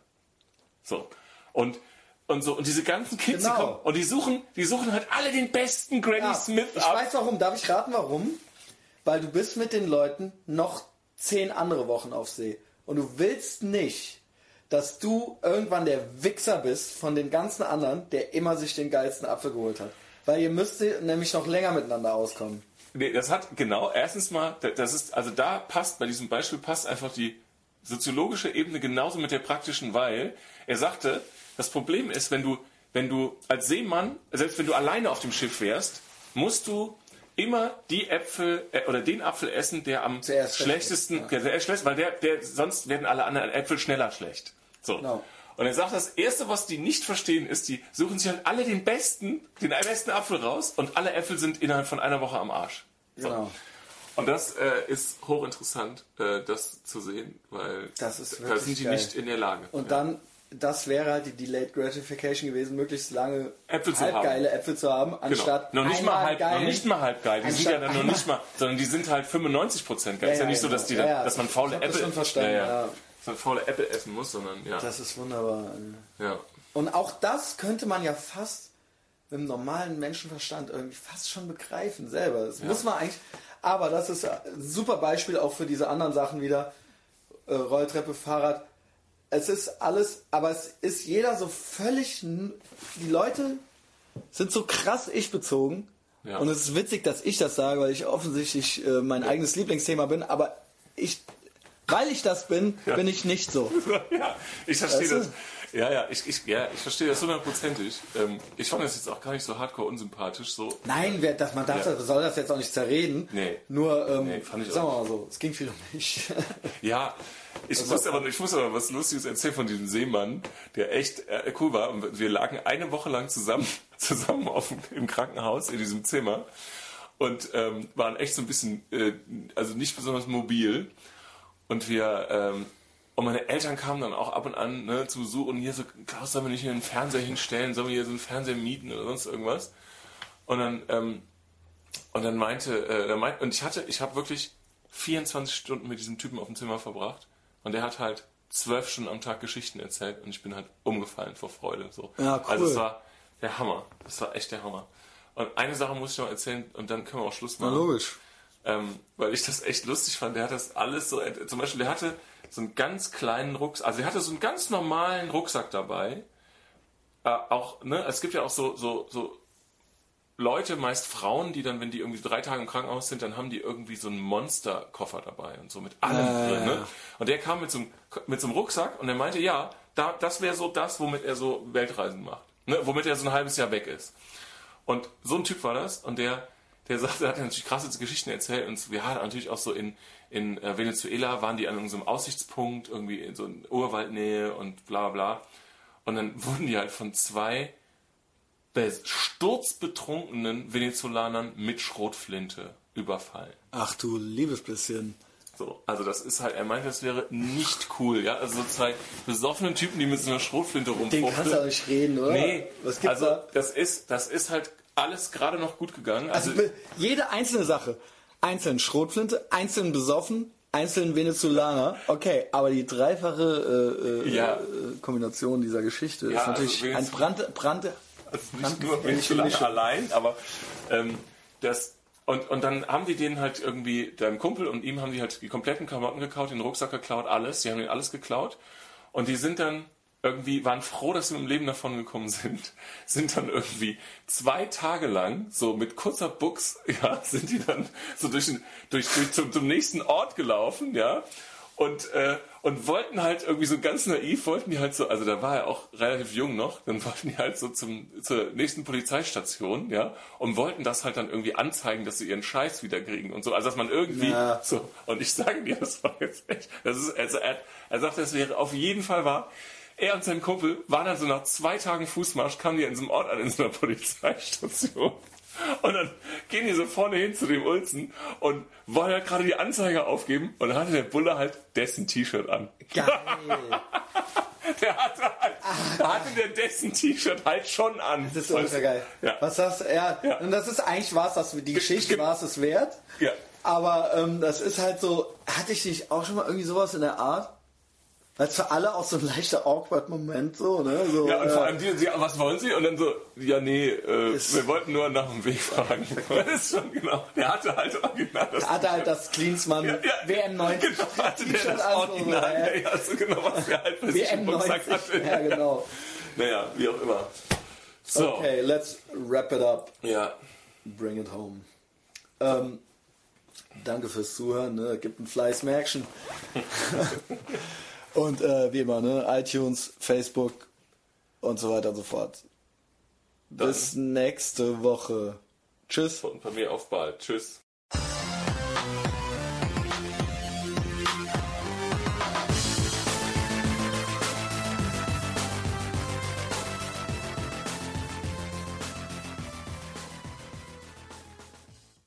So. Und, und so, und diese ganzen Kids, Genau. die kommen, und die suchen, die suchen halt alle den besten Granny Ja, Smith ich ab. weiß warum. Darf ich raten, warum? Weil du bist mit den Leuten noch zehn andere Wochen auf See. Und du willst nicht, dass du irgendwann der Wichser bist von den ganzen anderen, der immer sich den geilsten Apfel geholt hat. Weil ihr müsst nämlich noch länger miteinander auskommen. Nee, das hat genau, erstens mal, da- das ist, also da passt, bei diesem Beispiel passt einfach die soziologische Ebene genauso mit der praktischen, weil er sagte, das Problem ist, wenn du, wenn du als Seemann, selbst wenn du alleine auf dem Schiff wärst, musst du immer die Äpfel äh, oder den Apfel essen, der am Zuerst schlecht schlechtesten, der, der schlecht, weil der, der, sonst werden alle anderen Äpfel schneller schlecht. So. Genau. Und er sagt, das erste, was die nicht verstehen, ist, die suchen sich halt alle den besten, den besten Apfel raus und alle Äpfel sind innerhalb von einer Woche am Arsch. So. Genau. Und das äh, ist hochinteressant, äh, das zu sehen, weil Das ist da sind die geil. nicht in der Lage. Und ja. dann, das wäre halt die Delayed Gratification gewesen, möglichst lange Äpfel halbgeile Äpfel zu haben, Genau. anstatt Noch nicht, mal halb, noch geil. nicht mal halb geil. Die sind ja dann noch nicht mal, sondern die sind halt 95 Prozent geil. Ja, ist ja ja, nicht so, genau. dass, die Ja, ja. dass man faule Äpfel, schon verstanden, ja. Dass man faule Äpfel essen muss, sondern ja. Das ist wunderbar. ja. Und auch das könnte man ja fast mit dem normalen Menschenverstand irgendwie fast schon begreifen selber. Das muss man eigentlich. Aber das ist ein super Beispiel auch für diese anderen Sachen wieder. Äh, Rolltreppe, Fahrrad. Es ist alles, aber es ist jeder so völlig. Die Leute sind so krass ich-bezogen. Ja. Und es ist witzig, dass ich das sage, weil ich offensichtlich äh, mein eigenes Lieblingsthema bin. Aber ich, weil ich das bin, bin ich nicht so. ja, ich verstehe Weißt du? das. Ja, ja, ich, ich, ja, ich verstehe das hundertprozentig. Ähm, ich fand das jetzt auch gar nicht so hardcore unsympathisch. So. Nein, wer, das, man Ja. das, soll das jetzt auch nicht zerreden. Nee. Nur, ähm, Nee, fand ich sagen wir mal so, es ging viel um mich. Ja, ich muss, aber, ich muss aber was Lustiges erzählen von diesem Seemann, der echt äh, cool war. Und wir lagen eine Woche lang zusammen, zusammen auf, im Krankenhaus in diesem Zimmer und ähm, waren echt so ein bisschen, äh, also nicht besonders mobil. Und wir, ähm, und meine Eltern kamen dann auch ab und an ne, zu Besuch und hier so, Klaus, sollen wir nicht hier einen Fernseher hinstellen, sollen wir hier so einen Fernseher mieten oder sonst irgendwas? Und dann, ähm, und dann meinte, äh, dann meint, und ich hatte, ich habe wirklich 24 Stunden mit diesem Typen auf dem Zimmer verbracht und der hat halt zwölf Stunden am Tag Geschichten erzählt und ich bin halt umgefallen vor Freude. So. Ja, cool. Also es war der Hammer. Das war echt der Hammer. Und eine Sache muss ich noch erzählen und dann können wir auch Schluss machen. logisch. Ähm, weil ich das echt lustig fand. Der hat das alles so, zum Beispiel, der hatte so einen ganz kleinen Rucksack, also der hatte so einen ganz normalen Rucksack dabei. Äh, auch, ne, es gibt ja auch so, so, so Leute, meist Frauen, die dann, wenn die irgendwie drei Tage im Krankenhaus sind, dann haben die irgendwie so einen Monsterkoffer dabei und so mit allem Ja, drin. Ne? Und der kam mit so, einem, mit so einem Rucksack und er meinte, ja, da, das wäre so das, womit er so Weltreisen macht. Ne? Womit er so ein halbes Jahr weg ist. Und so ein Typ war das und der, der sagte, der hat natürlich krasse Geschichten erzählt und ja, natürlich auch so in, in äh, Venezuela waren die an irgendeinem Aussichtspunkt, irgendwie in so einer Urwaldnähe und bla bla. Und dann wurden die halt von zwei sturzbetrunkenen Venezolanern mit Schrotflinte überfallen. Ach du liebes bisschen. So, also das ist halt, er meinte, das wäre nicht cool, ja. Also so zwei besoffenen Typen, die mit so einer Schrotflinte Den kannst du rumfuchteln. auch nicht reden, oder? Nee, Was gibt's also da? das ist, das ist halt alles gerade noch gut gegangen. Also, Also jede einzelne Sache. Einzeln Schrotflinte, einzeln besoffen, einzeln Venezolaner. Okay, aber die dreifache äh, äh, Ja. äh, Kombination dieser Geschichte Ja, ist natürlich also ein Brand, Brand, also nicht nur Venezuela allein, aber ähm, das und, und dann haben die denen halt irgendwie, deinem Kumpel und ihm haben die halt die kompletten Klamotten geklaut, den Rucksack geklaut, alles, die haben ihnen alles geklaut. Und die sind dann irgendwie, waren froh, dass sie mit dem Leben davon gekommen sind, sind dann irgendwie zwei Tage lang, so mit kurzer Buchs, ja, sind die dann so durch, durch, durch zum, zum nächsten Ort gelaufen, ja, und, äh, und wollten halt irgendwie so ganz naiv, wollten die halt so, also da war er auch relativ jung noch, dann wollten die halt so zum, zur nächsten Polizeistation, ja, und wollten das halt dann irgendwie anzeigen, dass sie ihren Scheiß wieder kriegen und so, also dass man irgendwie, Ja. so, und ich sage dir, das war jetzt echt, das ist, also er, er sagte, das wäre auf jeden Fall wahr. Er und sein Kumpel waren dann so nach zwei Tagen Fußmarsch, kamen die in so einem Ort an, in so einer Polizeistation. Und dann gehen die so vorne hin zu dem Ulzen und wollen halt gerade die Anzeige aufgeben und dann hatte der Bulle halt dessen T-Shirt an. Geil. Der hatte halt, hatte der dessen T-Shirt halt schon an. Das ist ultra geil. Ja. Was du? Ja, Ja. und das ist eigentlich was, das die Geschichte ge- war es es wert. Ja. Aber ähm, das ist halt so, hatte ich nicht auch schon mal irgendwie sowas in der Art? Weil es für alle auch so ein leichter awkward Moment so, ne? So, Ja, und vor äh, allem die, die, was wollen sie? Und dann so, ja, nee, äh, wir wollten nur nach dem Weg fragen. Das ist schon genau. Der hatte halt original das hatte halt das Klinsmann Ja, ja. WM90 Genau, hatte der das an. So, Original. äh, Ja, ja, so genau, was der halt bei sich im Rucksack hatte. WM90. Ja, genau. Naja, wie auch immer. So. Okay, let's wrap it up. Ja. Bring it home. Ähm, danke fürs Zuhören. Ne? Gibt ein Fleiß Action. und äh, wie immer, ne? iTunes, Facebook und so weiter und so fort. Bis nächste Woche. Tschüss. Und bei mir auf bald. Tschüss.